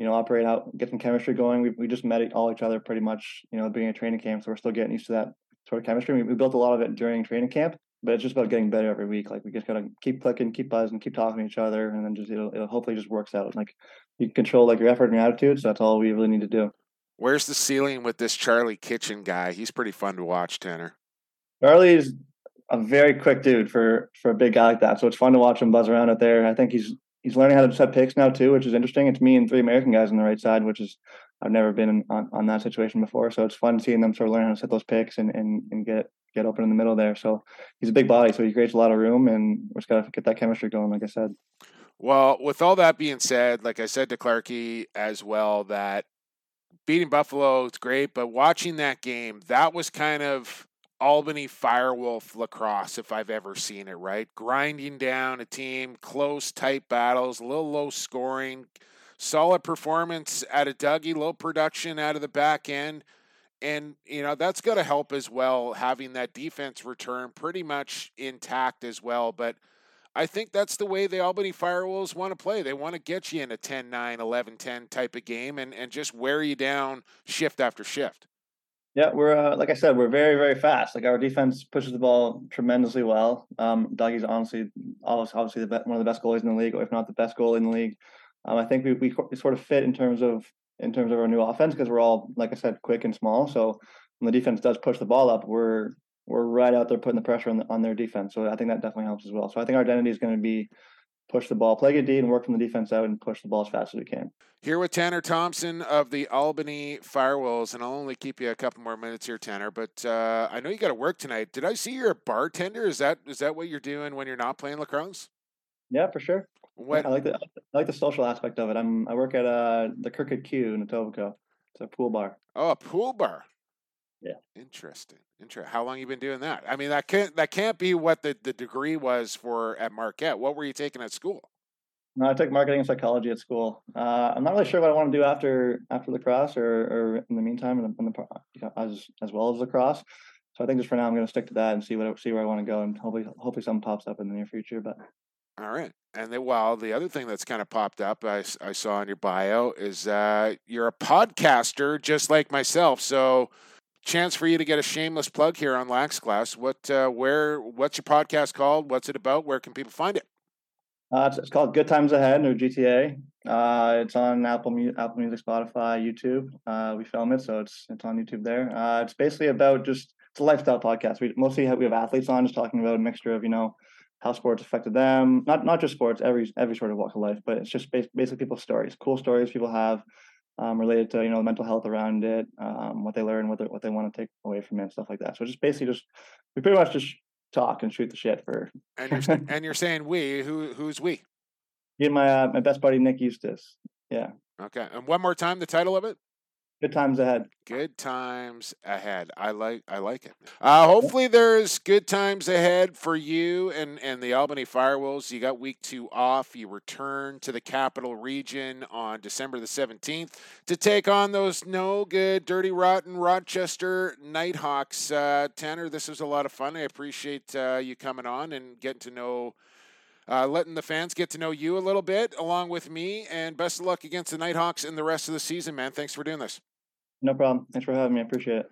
You know, operate out, get some chemistry going. We we just met all each other pretty much. You know, at the beginning of training camp, so we're still getting used to that sort of chemistry. We, we built a lot of it during training camp, but it's just about getting better every week. Like we just gotta keep clicking, keep buzzing, keep talking to each other, and then just it'll, it'll hopefully just works out. Like you control like your effort and your attitude. So that's all we really need to do. Where's the ceiling with this Charlie Kitchen guy? He's pretty fun to watch, Tanner. Charlie's a very quick dude for for a big guy like that. So it's fun to watch him buzz around out there. I think he's he's learning how to set picks now too, which is interesting. It's me and three American guys on the right side, which is I've never been on, on that situation before. So it's fun seeing them sort of learn how to set those picks and, and, and get get open in the middle there. So he's a big body, so he creates a lot of room, and we're just got to get that chemistry going, like I said. Well, with all that being said, like I said to Clarky as well, that beating Buffalo is great, but watching that game, that was kind of Albany Firewolf lacrosse, if I've ever seen it, right? Grinding down a team, close, tight battles, a little low scoring, solid performance out of Dougie, low production out of the back end. And, you know, that's going to help as well, having that defense return pretty much intact as well. But I think that's the way the Albany Firewolves want to play. They want to get you in a 10 9, 11 10 type of game and, and just wear you down shift after shift. Yeah, we're uh, like I said, we're very very fast. Like our defense pushes the ball tremendously well. Um, Dougie's honestly, obviously, the best, one of the best goalies in the league, if not the best goalie in the league. Um, I think we, we sort of fit in terms of in terms of our new offense because we're all like I said, quick and small. So when the defense does push the ball up, we're we're right out there putting the pressure on, the, on their defense. So I think that definitely helps as well. So I think our identity is going to be push the ball, play good D, and work from the defense out and push the ball as fast as we can. Here with Tanner Thompson of the Albany Firewolves, and I'll only keep you a couple more minutes here, Tanner. But uh, I know you got to work tonight. Did I see you're a bartender? Is that is that what you're doing when you're not playing lacrosse? Yeah, for sure. What? I like the I like the social aspect of it. I'm I work at uh the Crooked Q in Etobicoke. It's a pool bar. Oh, a pool bar. Yeah. Interesting. Interesting. How long you been doing that? I mean, that can't that can't be what the, the degree was for at Marquette. What were you taking at school? No, I took marketing and psychology at school. Uh, I'm not really sure what I want to do after after lacrosse or, or in the meantime, in the, in the, you know, as as well as lacrosse. So I think just for now, I'm going to stick to that and see what see where I want to go, and hopefully hopefully something pops up in the near future. But all right. And then, well, the other thing that's kind of popped up, I, I saw in your bio, is uh, you're a podcaster just like myself. So chance for you to get a shameless plug here on Lax Class. What, uh, where, what's your podcast called? What's it about? Where can people find it? Uh, it's, it's called Good Times Ahead or GTA. Uh, it's on Apple Apple Music, Spotify, YouTube. Uh, we film it, so it's it's on YouTube there. Uh, it's basically about just it's a lifestyle podcast. We mostly have we have athletes on, just talking about a mixture of you know how sports affected them. Not not just sports, every every sort of walk of life, but it's just bas- basically people's stories, cool stories people have um, related to you know the mental health around it, um, what they learn, what they, what they want to take away from it, stuff like that. So just basically just we pretty much just talk and shoot the shit for And you're and you're saying we. Who who's we? and my uh, my best buddy Nick Eustace. Yeah, Okay. And one more time, the title of it. Good times ahead. Good times ahead. I like I like it. Uh, hopefully there's good times ahead for you and, and the Albany Firewolves. You got week two off. You return to the capital region on December the 17th to take on those no good, dirty, rotten Rochester Knighthawks. Uh, Tanner, this was a lot of fun. I appreciate uh, you coming on and getting to know uh, letting the fans get to know you a little bit along with me. And best of luck against the Knighthawks in the rest of the season, man. Thanks for doing this. No problem. Thanks for having me. I appreciate it.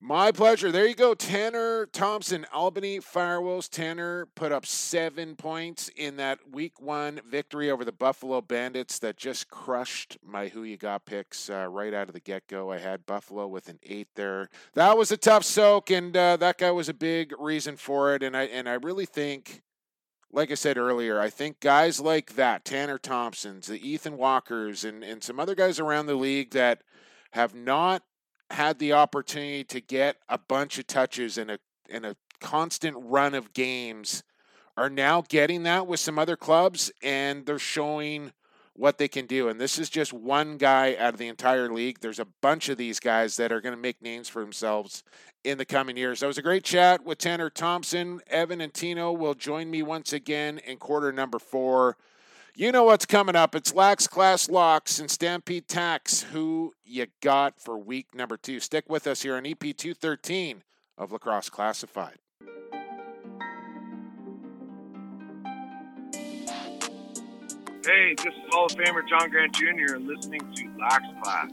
My pleasure. There you go. Tanner Thompson, Albany Firewolves. Tanner put up seven points in that week one victory over the Buffalo Bandits that just crushed my Who You Got picks uh, right out of the get go. I had Buffalo with an eight there. That was a tough soak, and uh, that guy was a big reason for it. And I and I really think, like I said earlier, I think guys like that, Tanner Thompsons, the Ethan Walkers, and and some other guys around the league that have not had the opportunity to get a bunch of touches in a in a constant run of games are now getting that with some other clubs and they're showing what they can do and this is just one guy out of the entire league. There's a bunch of these guys that are going to make names for themselves in the coming years. That was a great chat with tanner thompson. Evan and tino will join me once again in quarter number four you know what's coming up. It's Lax Class Locks and Stampede Tack. Who you got for week number two? Stick with us here on EP 213 of Lacrosse Classified. Hey, this is Hall of Famer John Grant Jr. and listening to Lax Class.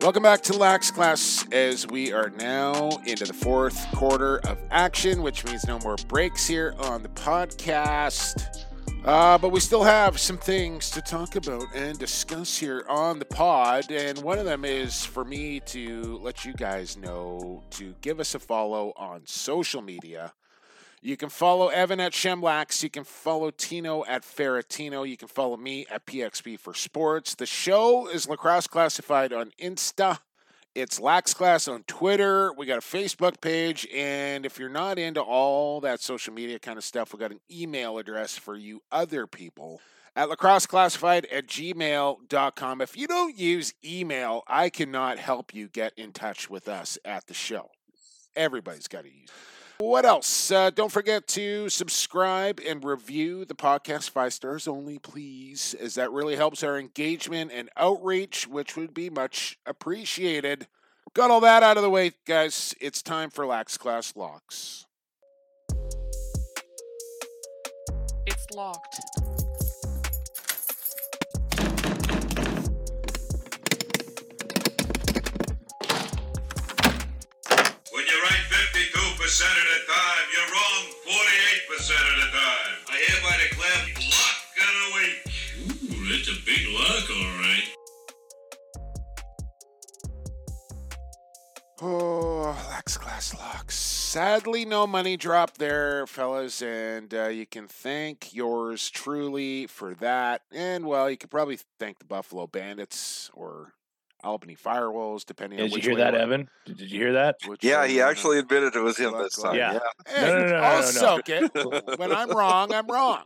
Welcome back to Lax Class as we are now into the fourth quarter of action, which means no more breaks here on the podcast. Uh, but we still have some things to talk about and discuss here on the pod. And one of them is for me to let you guys know to give us a follow on social media. You can follow Evan at Shemlax. You can follow Tino at Ferratino. You can follow me at PXP for Sports. The show is Lacrosse Classified on Insta. It's Lax Class on Twitter. We got a Facebook page. And if you're not into all that social media kind of stuff, we got an email address for you other people at lacrosseclassified at gmail.com. If you don't use email, I cannot help you get in touch with us at the show. Everybody's got to use what else? Uh, don't forget to subscribe and review the podcast five stars only, please, as that really helps our engagement and outreach, which would be much appreciated. Got all that out of the way, guys. It's time for Lax Class Locks. It's locked. Of the time, you're wrong 48% of the time. I hereby declare lock of the week. Ooh, that's a big luck, all right. Oh, Lax Class Locks. Sadly, no money drop there, fellas, and uh, you can thank yours truly for that. And, well, you could probably thank the Buffalo Bandits or Albany Firewolves, depending on Did you hear way that, Evan? Did did you hear that? which Yeah, he actually admitted it was him this time. Yeah. Yeah. Hey, No, no, no, no, I'll no, no. soak it. when I'm wrong, I'm wrong.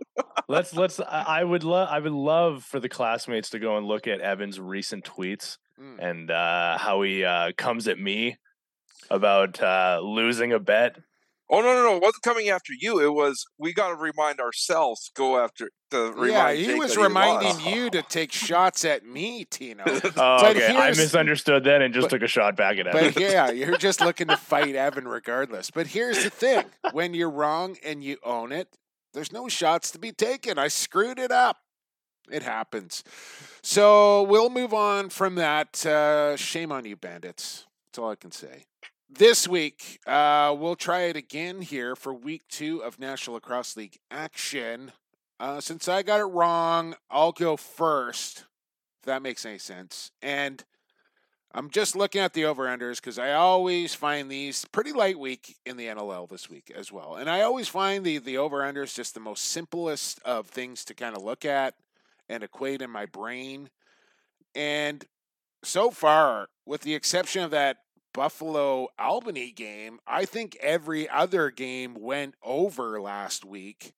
let's let's I I would love I would love for the classmates to go and look at Evan's recent tweets Mm. and uh, how he uh, comes at me about uh, losing a bet. Oh no, no, no! It wasn't coming after you. It was we got to remind ourselves to go after to remind. Yeah, he Jake was that reminding lost. you to take shots at me, Tino. Oh, But okay. I misunderstood then and just but- took a shot back at Evan. But yeah, you're just looking to fight Evan regardless. But here's the thing when you're wrong and you own it, there's no shots to be taken. I screwed it up. it happens. So we'll move on from that. Uh, shame on you, bandits. That's all I can say. This week, uh, we'll try it again here for week two of National Lacrosse League action. Uh, since I got it wrong, I'll go first, if that makes any sense. And I'm just looking at the over unders because I always find these pretty light week in the NLL this week as well. And I always find the, the over unders just the most simplest of things to kind of look at and equate in my brain. And so far, with the exception of that Buffalo Albany game, I think every other game went over last week.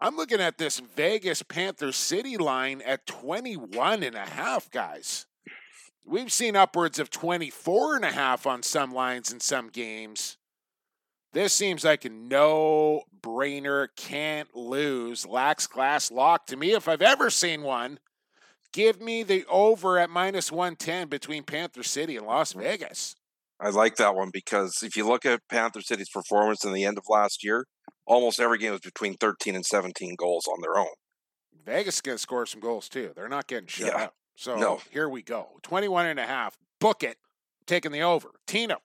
I'm looking at this Vegas Panther City line at 21 and a half, guys. We've seen upwards of 24 and a half on some lines in some games. This seems like a no brainer, can't lose, Lax Class lock to me if I've ever seen one. Give me the over at minus 110 between Panther City and Las Vegas. I like that one because if you look at Panther City's performance in the end of last year, almost every game was between 13 and 17 goals on their own. Vegas is going to score some goals too. They're not getting shut Yeah. up. So No. here we go. 21 and a half. Book it. Taking the over. Tino.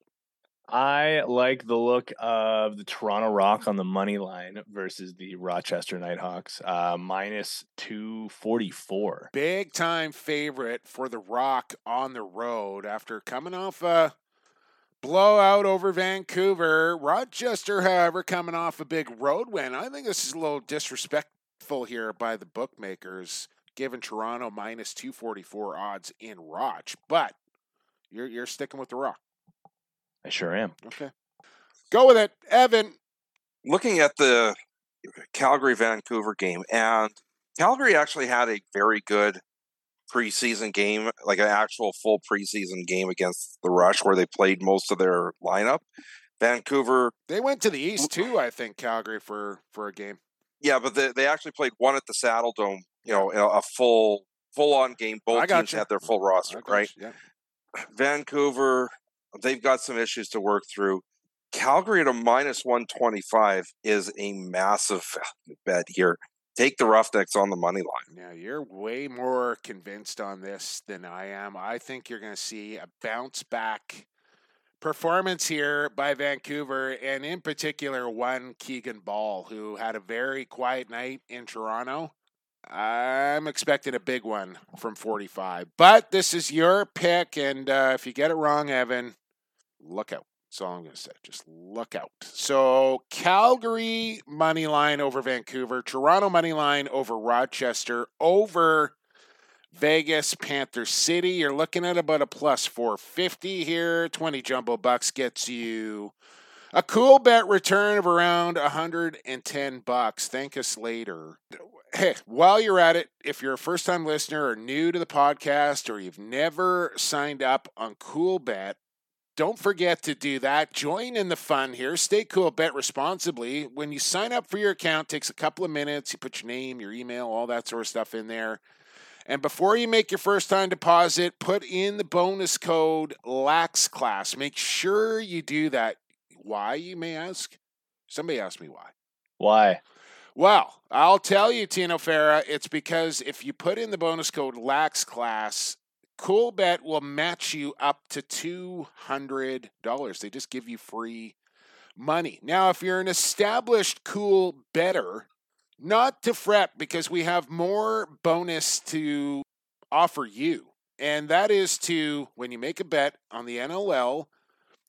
I like the look of the Toronto Rock on the money line versus the Rochester Knighthawks, uh, minus 244. Big time favorite for the Rock on the road after coming off a blowout over Vancouver. Rochester, however, coming off a big road win. I think this is a little disrespectful here by the bookmakers, giving Toronto minus 244 odds in Roch. But you're, you're sticking with the Rock. I sure am. Okay. Go with it. Evan. Looking at the Calgary Vancouver game, and Calgary actually had a very good preseason game, like an actual full preseason game against the Rush, where they played most of their lineup. Vancouver, They went to the East too, I think, Calgary for for a game. yeah, but they, they actually played one at the Saddledome. You know, a full full on game. Both teams you. had their full roster, right? you, Yeah. Vancouver, they've got some issues to work through. Calgary at a minus 125 is a massive bet here. Take the Roughnecks on the money line. Now you're way more convinced on this than I am. I think you're going to see a bounce back performance here by Vancouver, and in particular, one Keegan Bal, who had a very quiet night in Toronto. I'm expecting a big one from 45, but this is your pick, and uh, if you get it wrong, Evan, look out. That's all I'm going to say. Just look out. So Calgary money line over Vancouver, Toronto money line over Rochester, over Vegas Panther City. You're looking at about a plus 450 here. 20 jumbo bucks gets you a cool bet return of around 110 bucks. Thank us later. Hey, while you're at it, if you're a first time listener or new to the podcast or you've never signed up on Cool Bet, don't forget to do that. Join in the fun here. Stay cool, bet responsibly. When you sign up for your account, takes a couple of minutes. You put your name, your email, all that sort of stuff in there. And before you make your first time deposit, put in the bonus code LAXClass. Make sure you do that. Why, you may ask? Somebody asked me why. Why? Well, I'll tell you, Tino Farah, it's because if you put in the bonus code LAXClass, CoolBet will match you up to $200. They just give you free money. Now, if you're an established cool better, not to fret because we have more bonus to offer you. And that is to, when you make a bet on the NLL,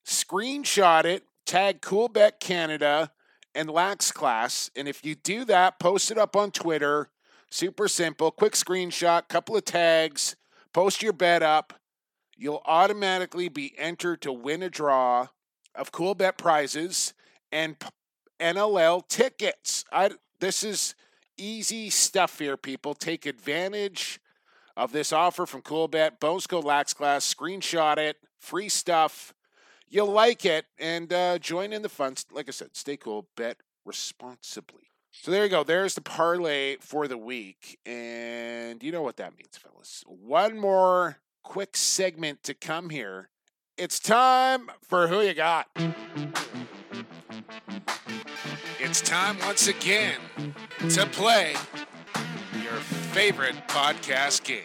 screenshot it, tag CoolBet Canada and Lax Class. And if you do that, post it up on Twitter. Super simple, quick screenshot, couple of tags, post your bet up. You'll automatically be entered to win a draw of cool bet prizes and NLL tickets. I, this is easy stuff here, people. Take advantage of this offer from Cool Bet. Bones code Lax Class. Screenshot it. Free stuff. You'll like it and uh, join in the fun. Like I said, stay cool. Bet responsibly. So there you go. There's the parlay for the week. And you know what that means, fellas. One more quick segment to come here. It's time for Who You Got. It's time once again to play your favorite podcast game.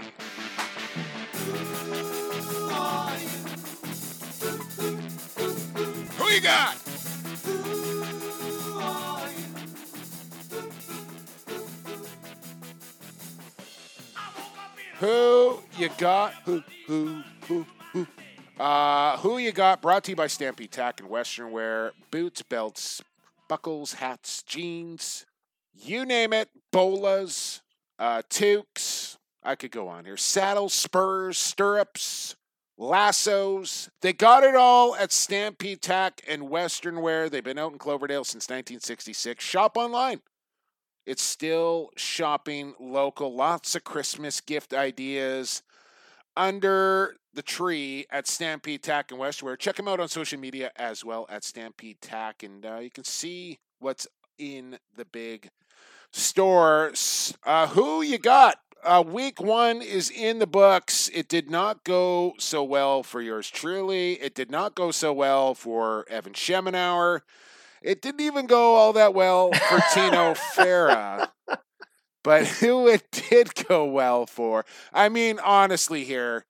Who you got? Who you got? Who, who, who, who? Uh, who you got? Brought to you by Stampede Tack and Western Wear. Boots, belts, buckles, hats, jeans, you name it. Bolas, uh, toques. I could go on here. Saddles, spurs, stirrups, lassos. They got it all at Stampede Tack and Western Wear. They've been out in Cloverdale since 1966. Shop online. It's still shopping local. Lots of Christmas gift ideas under the tree at Stampede Tack and Western Wear. Check them out on social media as well at Stampede Tack, and uh, you can see what's in the big store. Uh, who you got? Uh, week one is in the books. It did not go so well for yours truly. It did not go so well for Evan Schemenauer. It didn't even go all that well for Tino Farah. But who it did go well for, I mean, honestly, here,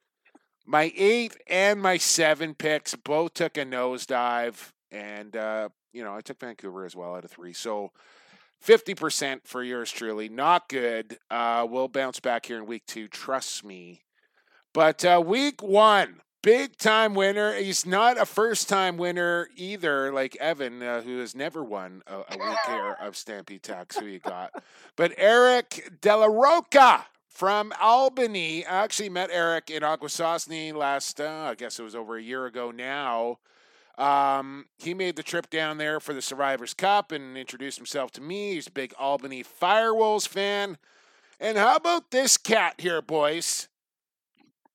my eight and my seven picks both took a nosedive. And, uh, you know, I took Vancouver as well out of three. So 50% for yours truly. Not good. Uh, we'll bounce back here in week two. Trust me. But uh, week one, big time winner. He's not a first time winner either, like Evan, uh, who has never won a, a week here of Stampede Tack. Who you got? But Eric De La Roca from Albany. I actually met Eric in Akwesasne last, uh, I guess it was over a year ago now. Um, he made the trip down there for the Survivors Cup and introduced himself to me. He's a big Albany Firewolves fan. And how about this cat here, boys?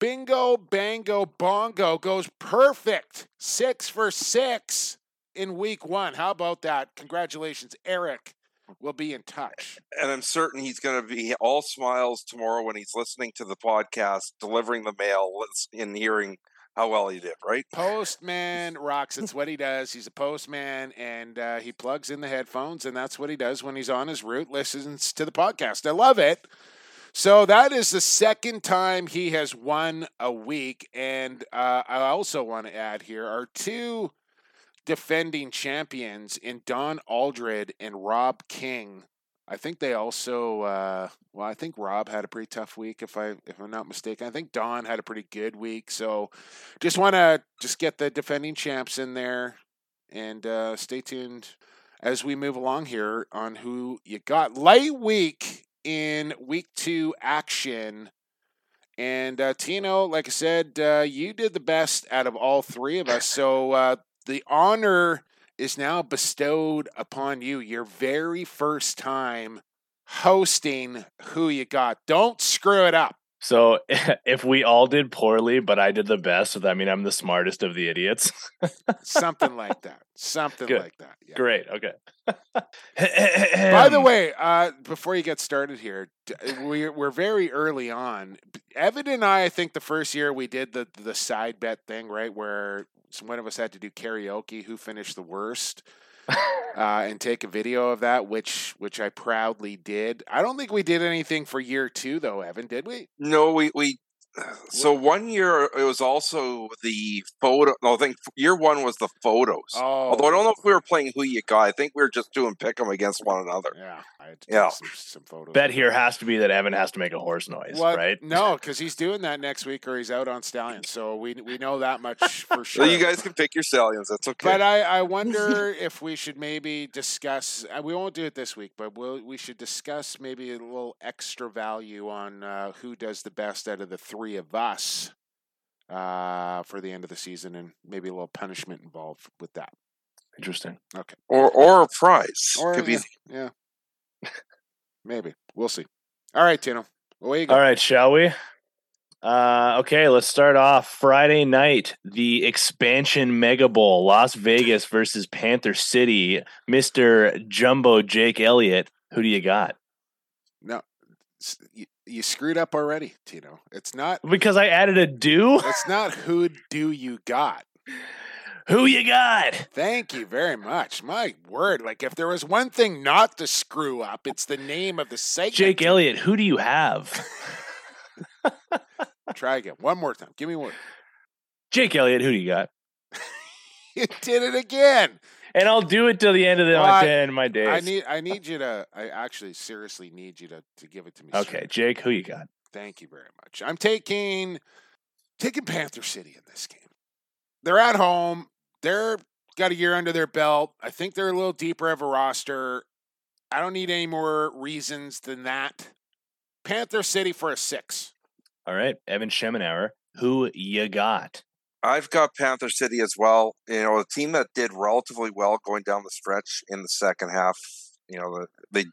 Bingo, bango, bongo goes perfect. Six for six in week one. How about that? Congratulations, Eric. We'll be in touch. And I'm certain he's going to be all smiles tomorrow when he's listening to the podcast, delivering the mail, and hearing how well he did, right? Postman rocks. It's what he does. He's a postman, and uh, he plugs in the headphones, and that's what he does when he's on his route. Listens to the podcast. I love it. So that is the second time he has won a week, and uh, I also want to add here our two defending champions in Don Aldred and Rob King. I think they also uh, well, I think Rob had a pretty tough week if I if I'm not mistaken. I think Don had a pretty good week. So just want to just get the defending champs in there and uh, stay tuned as we move along here on who you got. Light week in week two action. And uh, Tino, like I said, uh, you did the best out of all three of us. So uh, the honor is now bestowed upon you. Your very first time hosting Who You Got. Don't screw it up. So if we all did poorly, but I did the best, I mean I'm the smartest of the idiots. Something like that. Something Good. like that. Yeah. Great. Okay. By the way, uh, before you get started here, we're we're very early on. Evan and I, I think the first year we did the the side bet thing, right, where one of us had to do karaoke, who finished the worst, uh, and take a video of that, which which I proudly did. I don't think we did anything for year two, though, Evan. Did we? No, we we. So one year it was also the photo. No, I think year one was the photos. Oh, Although I don't know if we were playing who you got. I think we were just doing pick 'em against one another. Yeah, I had to Yeah. some, some photos. Bet here has to be that Evan has to make a horse noise, What? right? No, because he's doing that next week, or he's out on stallions. So we we know that much for So sure. you guys can pick your stallions. That's okay. But I, I wonder if we should maybe discuss. uh, We won't do it this week, but we'll, we should discuss maybe a little extra value on uh, who does the best out of the three of us uh, for the end of the season, and maybe a little punishment involved with that. Interesting. Okay. or or a prize. Or Could be yeah, yeah. maybe we'll see. All right, Tino, away you go. All right, shall we? Uh, okay, let's start off Friday night. The expansion Mega Bowl, Las Vegas versus Panther City. Mister Jumbo Jake Elliott. Who do you got? No, s- you, screwed up already, Tino. It's not. Because I added a do. It's not who do you got. who you got? Thank you very much. My word, like if there was one thing not to screw up, it's the name of the segment. Jake Elliott, who do you have? Try again. One more time. Give me one. Jake Elliott, who do you got? You did it again. And I'll do it till the end of the Well, my I- day and my days. I need I need you to I actually seriously need you to to give it to me. okay, straight. Jake, who you got? Thank you very much. I'm taking taking Panther City in this game. They're at home. They're got a year under their belt. I think they're a little deeper of a roster. I don't need any more reasons than that. Panther City for a six. All right, Evan Schemenauer, who you got? I've got Panther City as well. You know, a team that did relatively well going down the stretch in the second half. You know, the- they,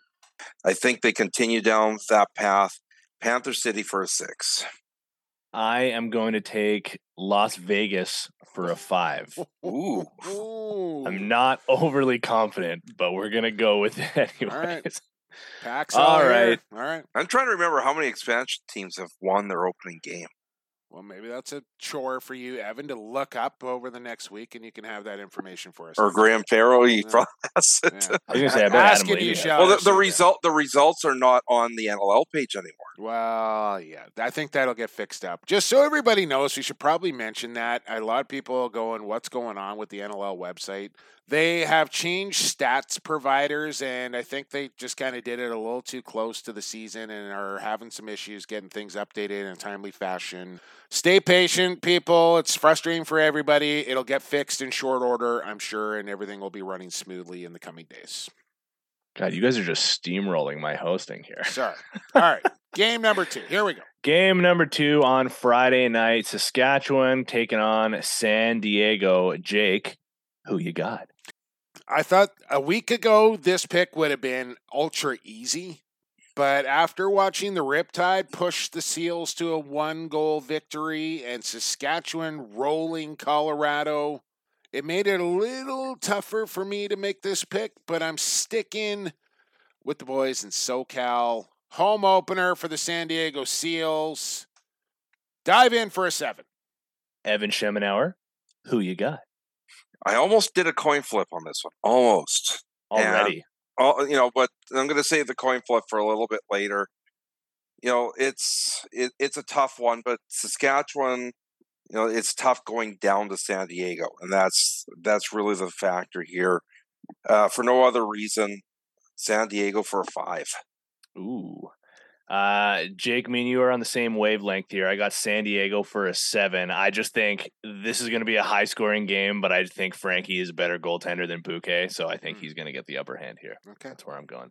I think they continue down that path. Panther City for a six. I am going to take Las Vegas for a five. Ooh, Ooh. I'm not overly confident, but we're gonna go with it anyways. All right. Packs all, all right. Here. All right. I'm trying to remember how many expansion teams have won their opening game. Well, maybe that's a chore for you, Evan, to look up over the next week, and you can have that information for us. Or Graham Farrow, he uh, Yeah. probably. Yeah. I was gonna say I bet Adam Ask it, Levy you has shall Well, the, the it. result the results are not on the NLL page anymore. Well, yeah, I think that'll get fixed up. Just so everybody knows, we should probably mention that a lot of people are going, "What's going on with the NLL website?" They have changed stats providers, and I think they just kind of did it a little too close to the season and are having some issues getting things updated in a timely fashion. Stay patient, people. It's frustrating for everybody. It'll get fixed in short order, I'm sure, and everything will be running smoothly in the coming days. God, you guys are just steamrolling my hosting here. Sorry. All right, game number two. Here we go. Game number two on Friday night, Saskatchewan taking on San Diego. Jake, who you got? I thought a week ago this pick would have been ultra easy, but after watching the Riptide push the Seals to a one goal victory and Saskatchewan rolling Colorado, it made it a little tougher for me to make this pick, but I'm sticking with the boys in SoCal. Home opener for the San Diego Seals. Dive in for a seven. Evan Schemenauer, who you got? I almost did a coin flip on this one. Almost. Already. Oh, you know, but I'm going to save the coin flip for a little bit later. You know, it's it, it's a tough one, but Saskatchewan, you know, it's tough going down to San Diego, and that's that's really the factor here. Uh, for no other reason, San Diego for a five. Ooh. Uh, Jake, me and you are on the same wavelength here. I got San Diego for a seven. I just think this is going to be a high scoring game, but I think Frankie is a better goaltender than Bouquet, so I think Mm. he's going to get the upper hand here. Okay. That's where I'm going.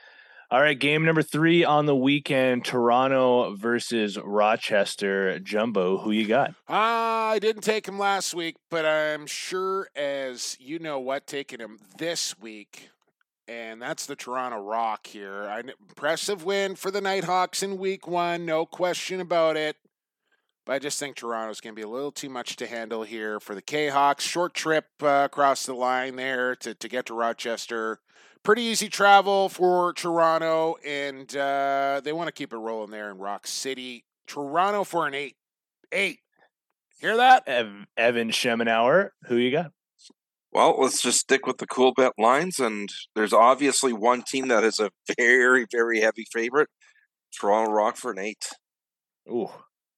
All right, game number three on the weekend Toronto versus Rochester. Jumbo, who you got? I didn't take him last week, but I'm sure as you know what, taking him this week, and that's the Toronto Rock here. An impressive win for the Knighthawks in week one, no question about it. But I just think Toronto's going to be a little too much to handle here for the K Hawks. Short trip uh, across the line there to, to get to Rochester. Pretty easy travel for Toronto, and uh, they want to keep it rolling there in Rock City. Toronto for an eight. Eight. Hear that? Evan Schemenauer, who you got? Well, let's just stick with the cool bet lines, and there's obviously one team that is a very, very heavy favorite. Toronto Rock for an eight. Ooh,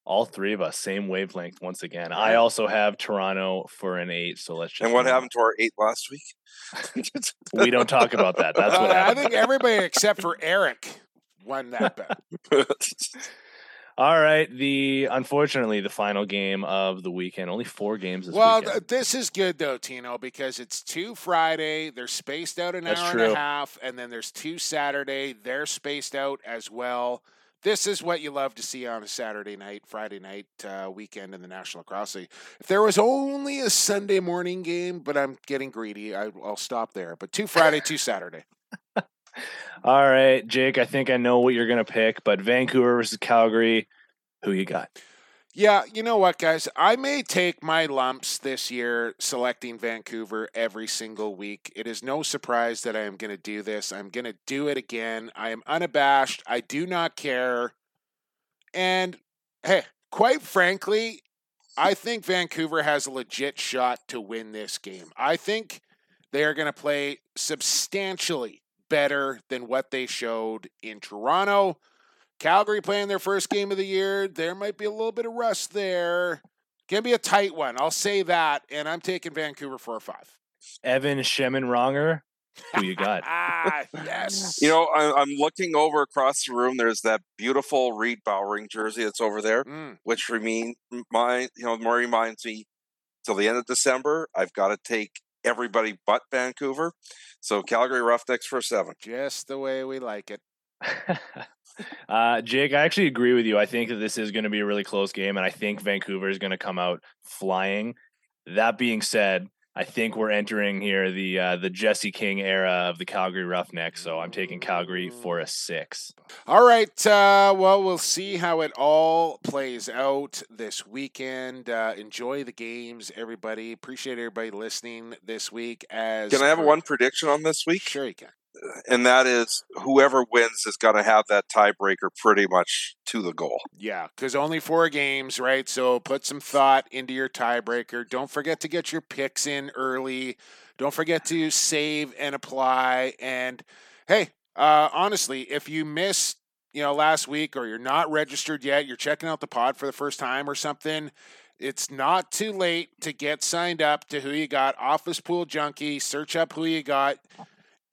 all three of us, same wavelength once again. I also have Toronto for an eight, so let's just. And what happened to our eight last week? We don't talk about that. That's what Uh, I think everybody except for Eric won that bet. All right, the unfortunately the final game of the weekend. Only four games this well, weekend. th- this is good though, Tino, because it's two Friday. They're spaced out an That's hour and a half, and then there's two Saturday. They're spaced out as well. This is what you love to see on a Saturday night, Friday night, uh, weekend in the National Lacrosse League. If there was only a Sunday morning game, but I'm getting greedy, I, I'll stop there. But two Friday, two Saturday. All right, Jake. I think I know what you're gonna pick, but Vancouver versus Calgary. Who you got? Yeah, you know what, guys? I may take my lumps this year selecting Vancouver every single week. It is no surprise that I am going to do this. I'm going to do it again. I am unabashed. I do not care. And hey, quite frankly, I think Vancouver has a legit shot to win this game. I think they are going to play substantially better than what they showed in Toronto. Calgary playing their first game of the year. There might be a little bit of rust there. Gonna be a tight one. I'll say that, and I'm taking Vancouver for a five. Evan Schemenauer, who you got? ah, yes. You know, I, I'm looking over across the room. There's that beautiful Reid Bowering jersey that's over there, Mm. which remain my you know more reminds me till the end of December. I've got to take everybody but Vancouver. So Calgary Roughnecks for seven. Just the way we like it. uh, Jake, I actually agree with you. I think that this is going to be a really close game, and I think Vancouver is going to come out flying. That being said, I think we're entering here the uh, the Jesse King era of the Calgary Roughnecks. So I'm taking Calgary for a six. All right. Uh, well, we'll see how it all plays out this weekend. Uh, enjoy the games, everybody. Appreciate everybody listening this week. As Can I have for- one prediction on this week? Sure, you can. And that is whoever wins is going to have that tiebreaker pretty much to the goal. Yeah, because only four games, right? So put some thought into your tiebreaker. Don't forget to get your picks in early. Don't forget to save and apply. And hey, uh, honestly, if you missed, you know, last week or you're not registered yet, you're checking out the pod for the first time or something. It's not too late to get signed up to who you got. Office Pool Junkie. Search up who you got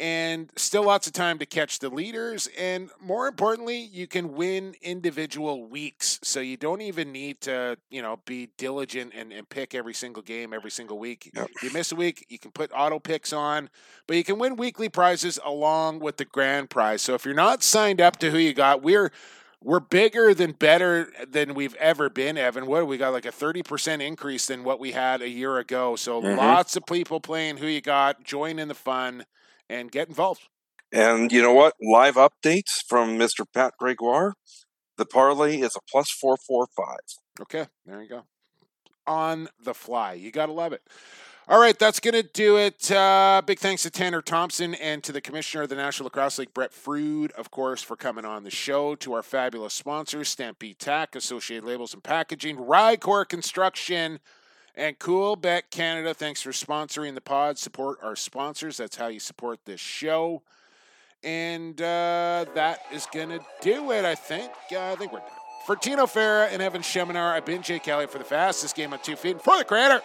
and still lots of time to catch the leaders. And more importantly, you can win individual weeks. So you don't even need to, you know, be diligent and, and pick every single game every single week. If you miss a week, you can put auto picks on, but you can win weekly prizes along with the grand prize. So if you're not signed up to who you got, we're we're bigger than better than we've ever been, Evan. What we got like a 30% increase than what we had a year ago. So Mhm. lots of people playing who you got, join in the fun and get involved. And you know what? Live updates from Mr. Pat Gregoire. The parlay is a plus 445. Okay, there you go. On the fly. You got to love it. All right, that's going to do it. Uh, big thanks to Tanner Thompson and to the Commissioner of the National Lacrosse League, Brett Frood, of course, for coming on the show. To our fabulous sponsors, Stampede Tack, Associated Labels and Packaging, Rycor Construction, and Coolbet Canada. Thanks for sponsoring the pod. Support our sponsors. That's how you support this show. And uh, that is going to do it, I think. Uh, I think we're done. For Tino Farah and Evan Schemenauer, I've been Jake Kelly for the fastest game on two feet. And for the creator,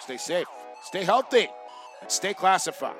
stay safe, stay healthy, and stay classified.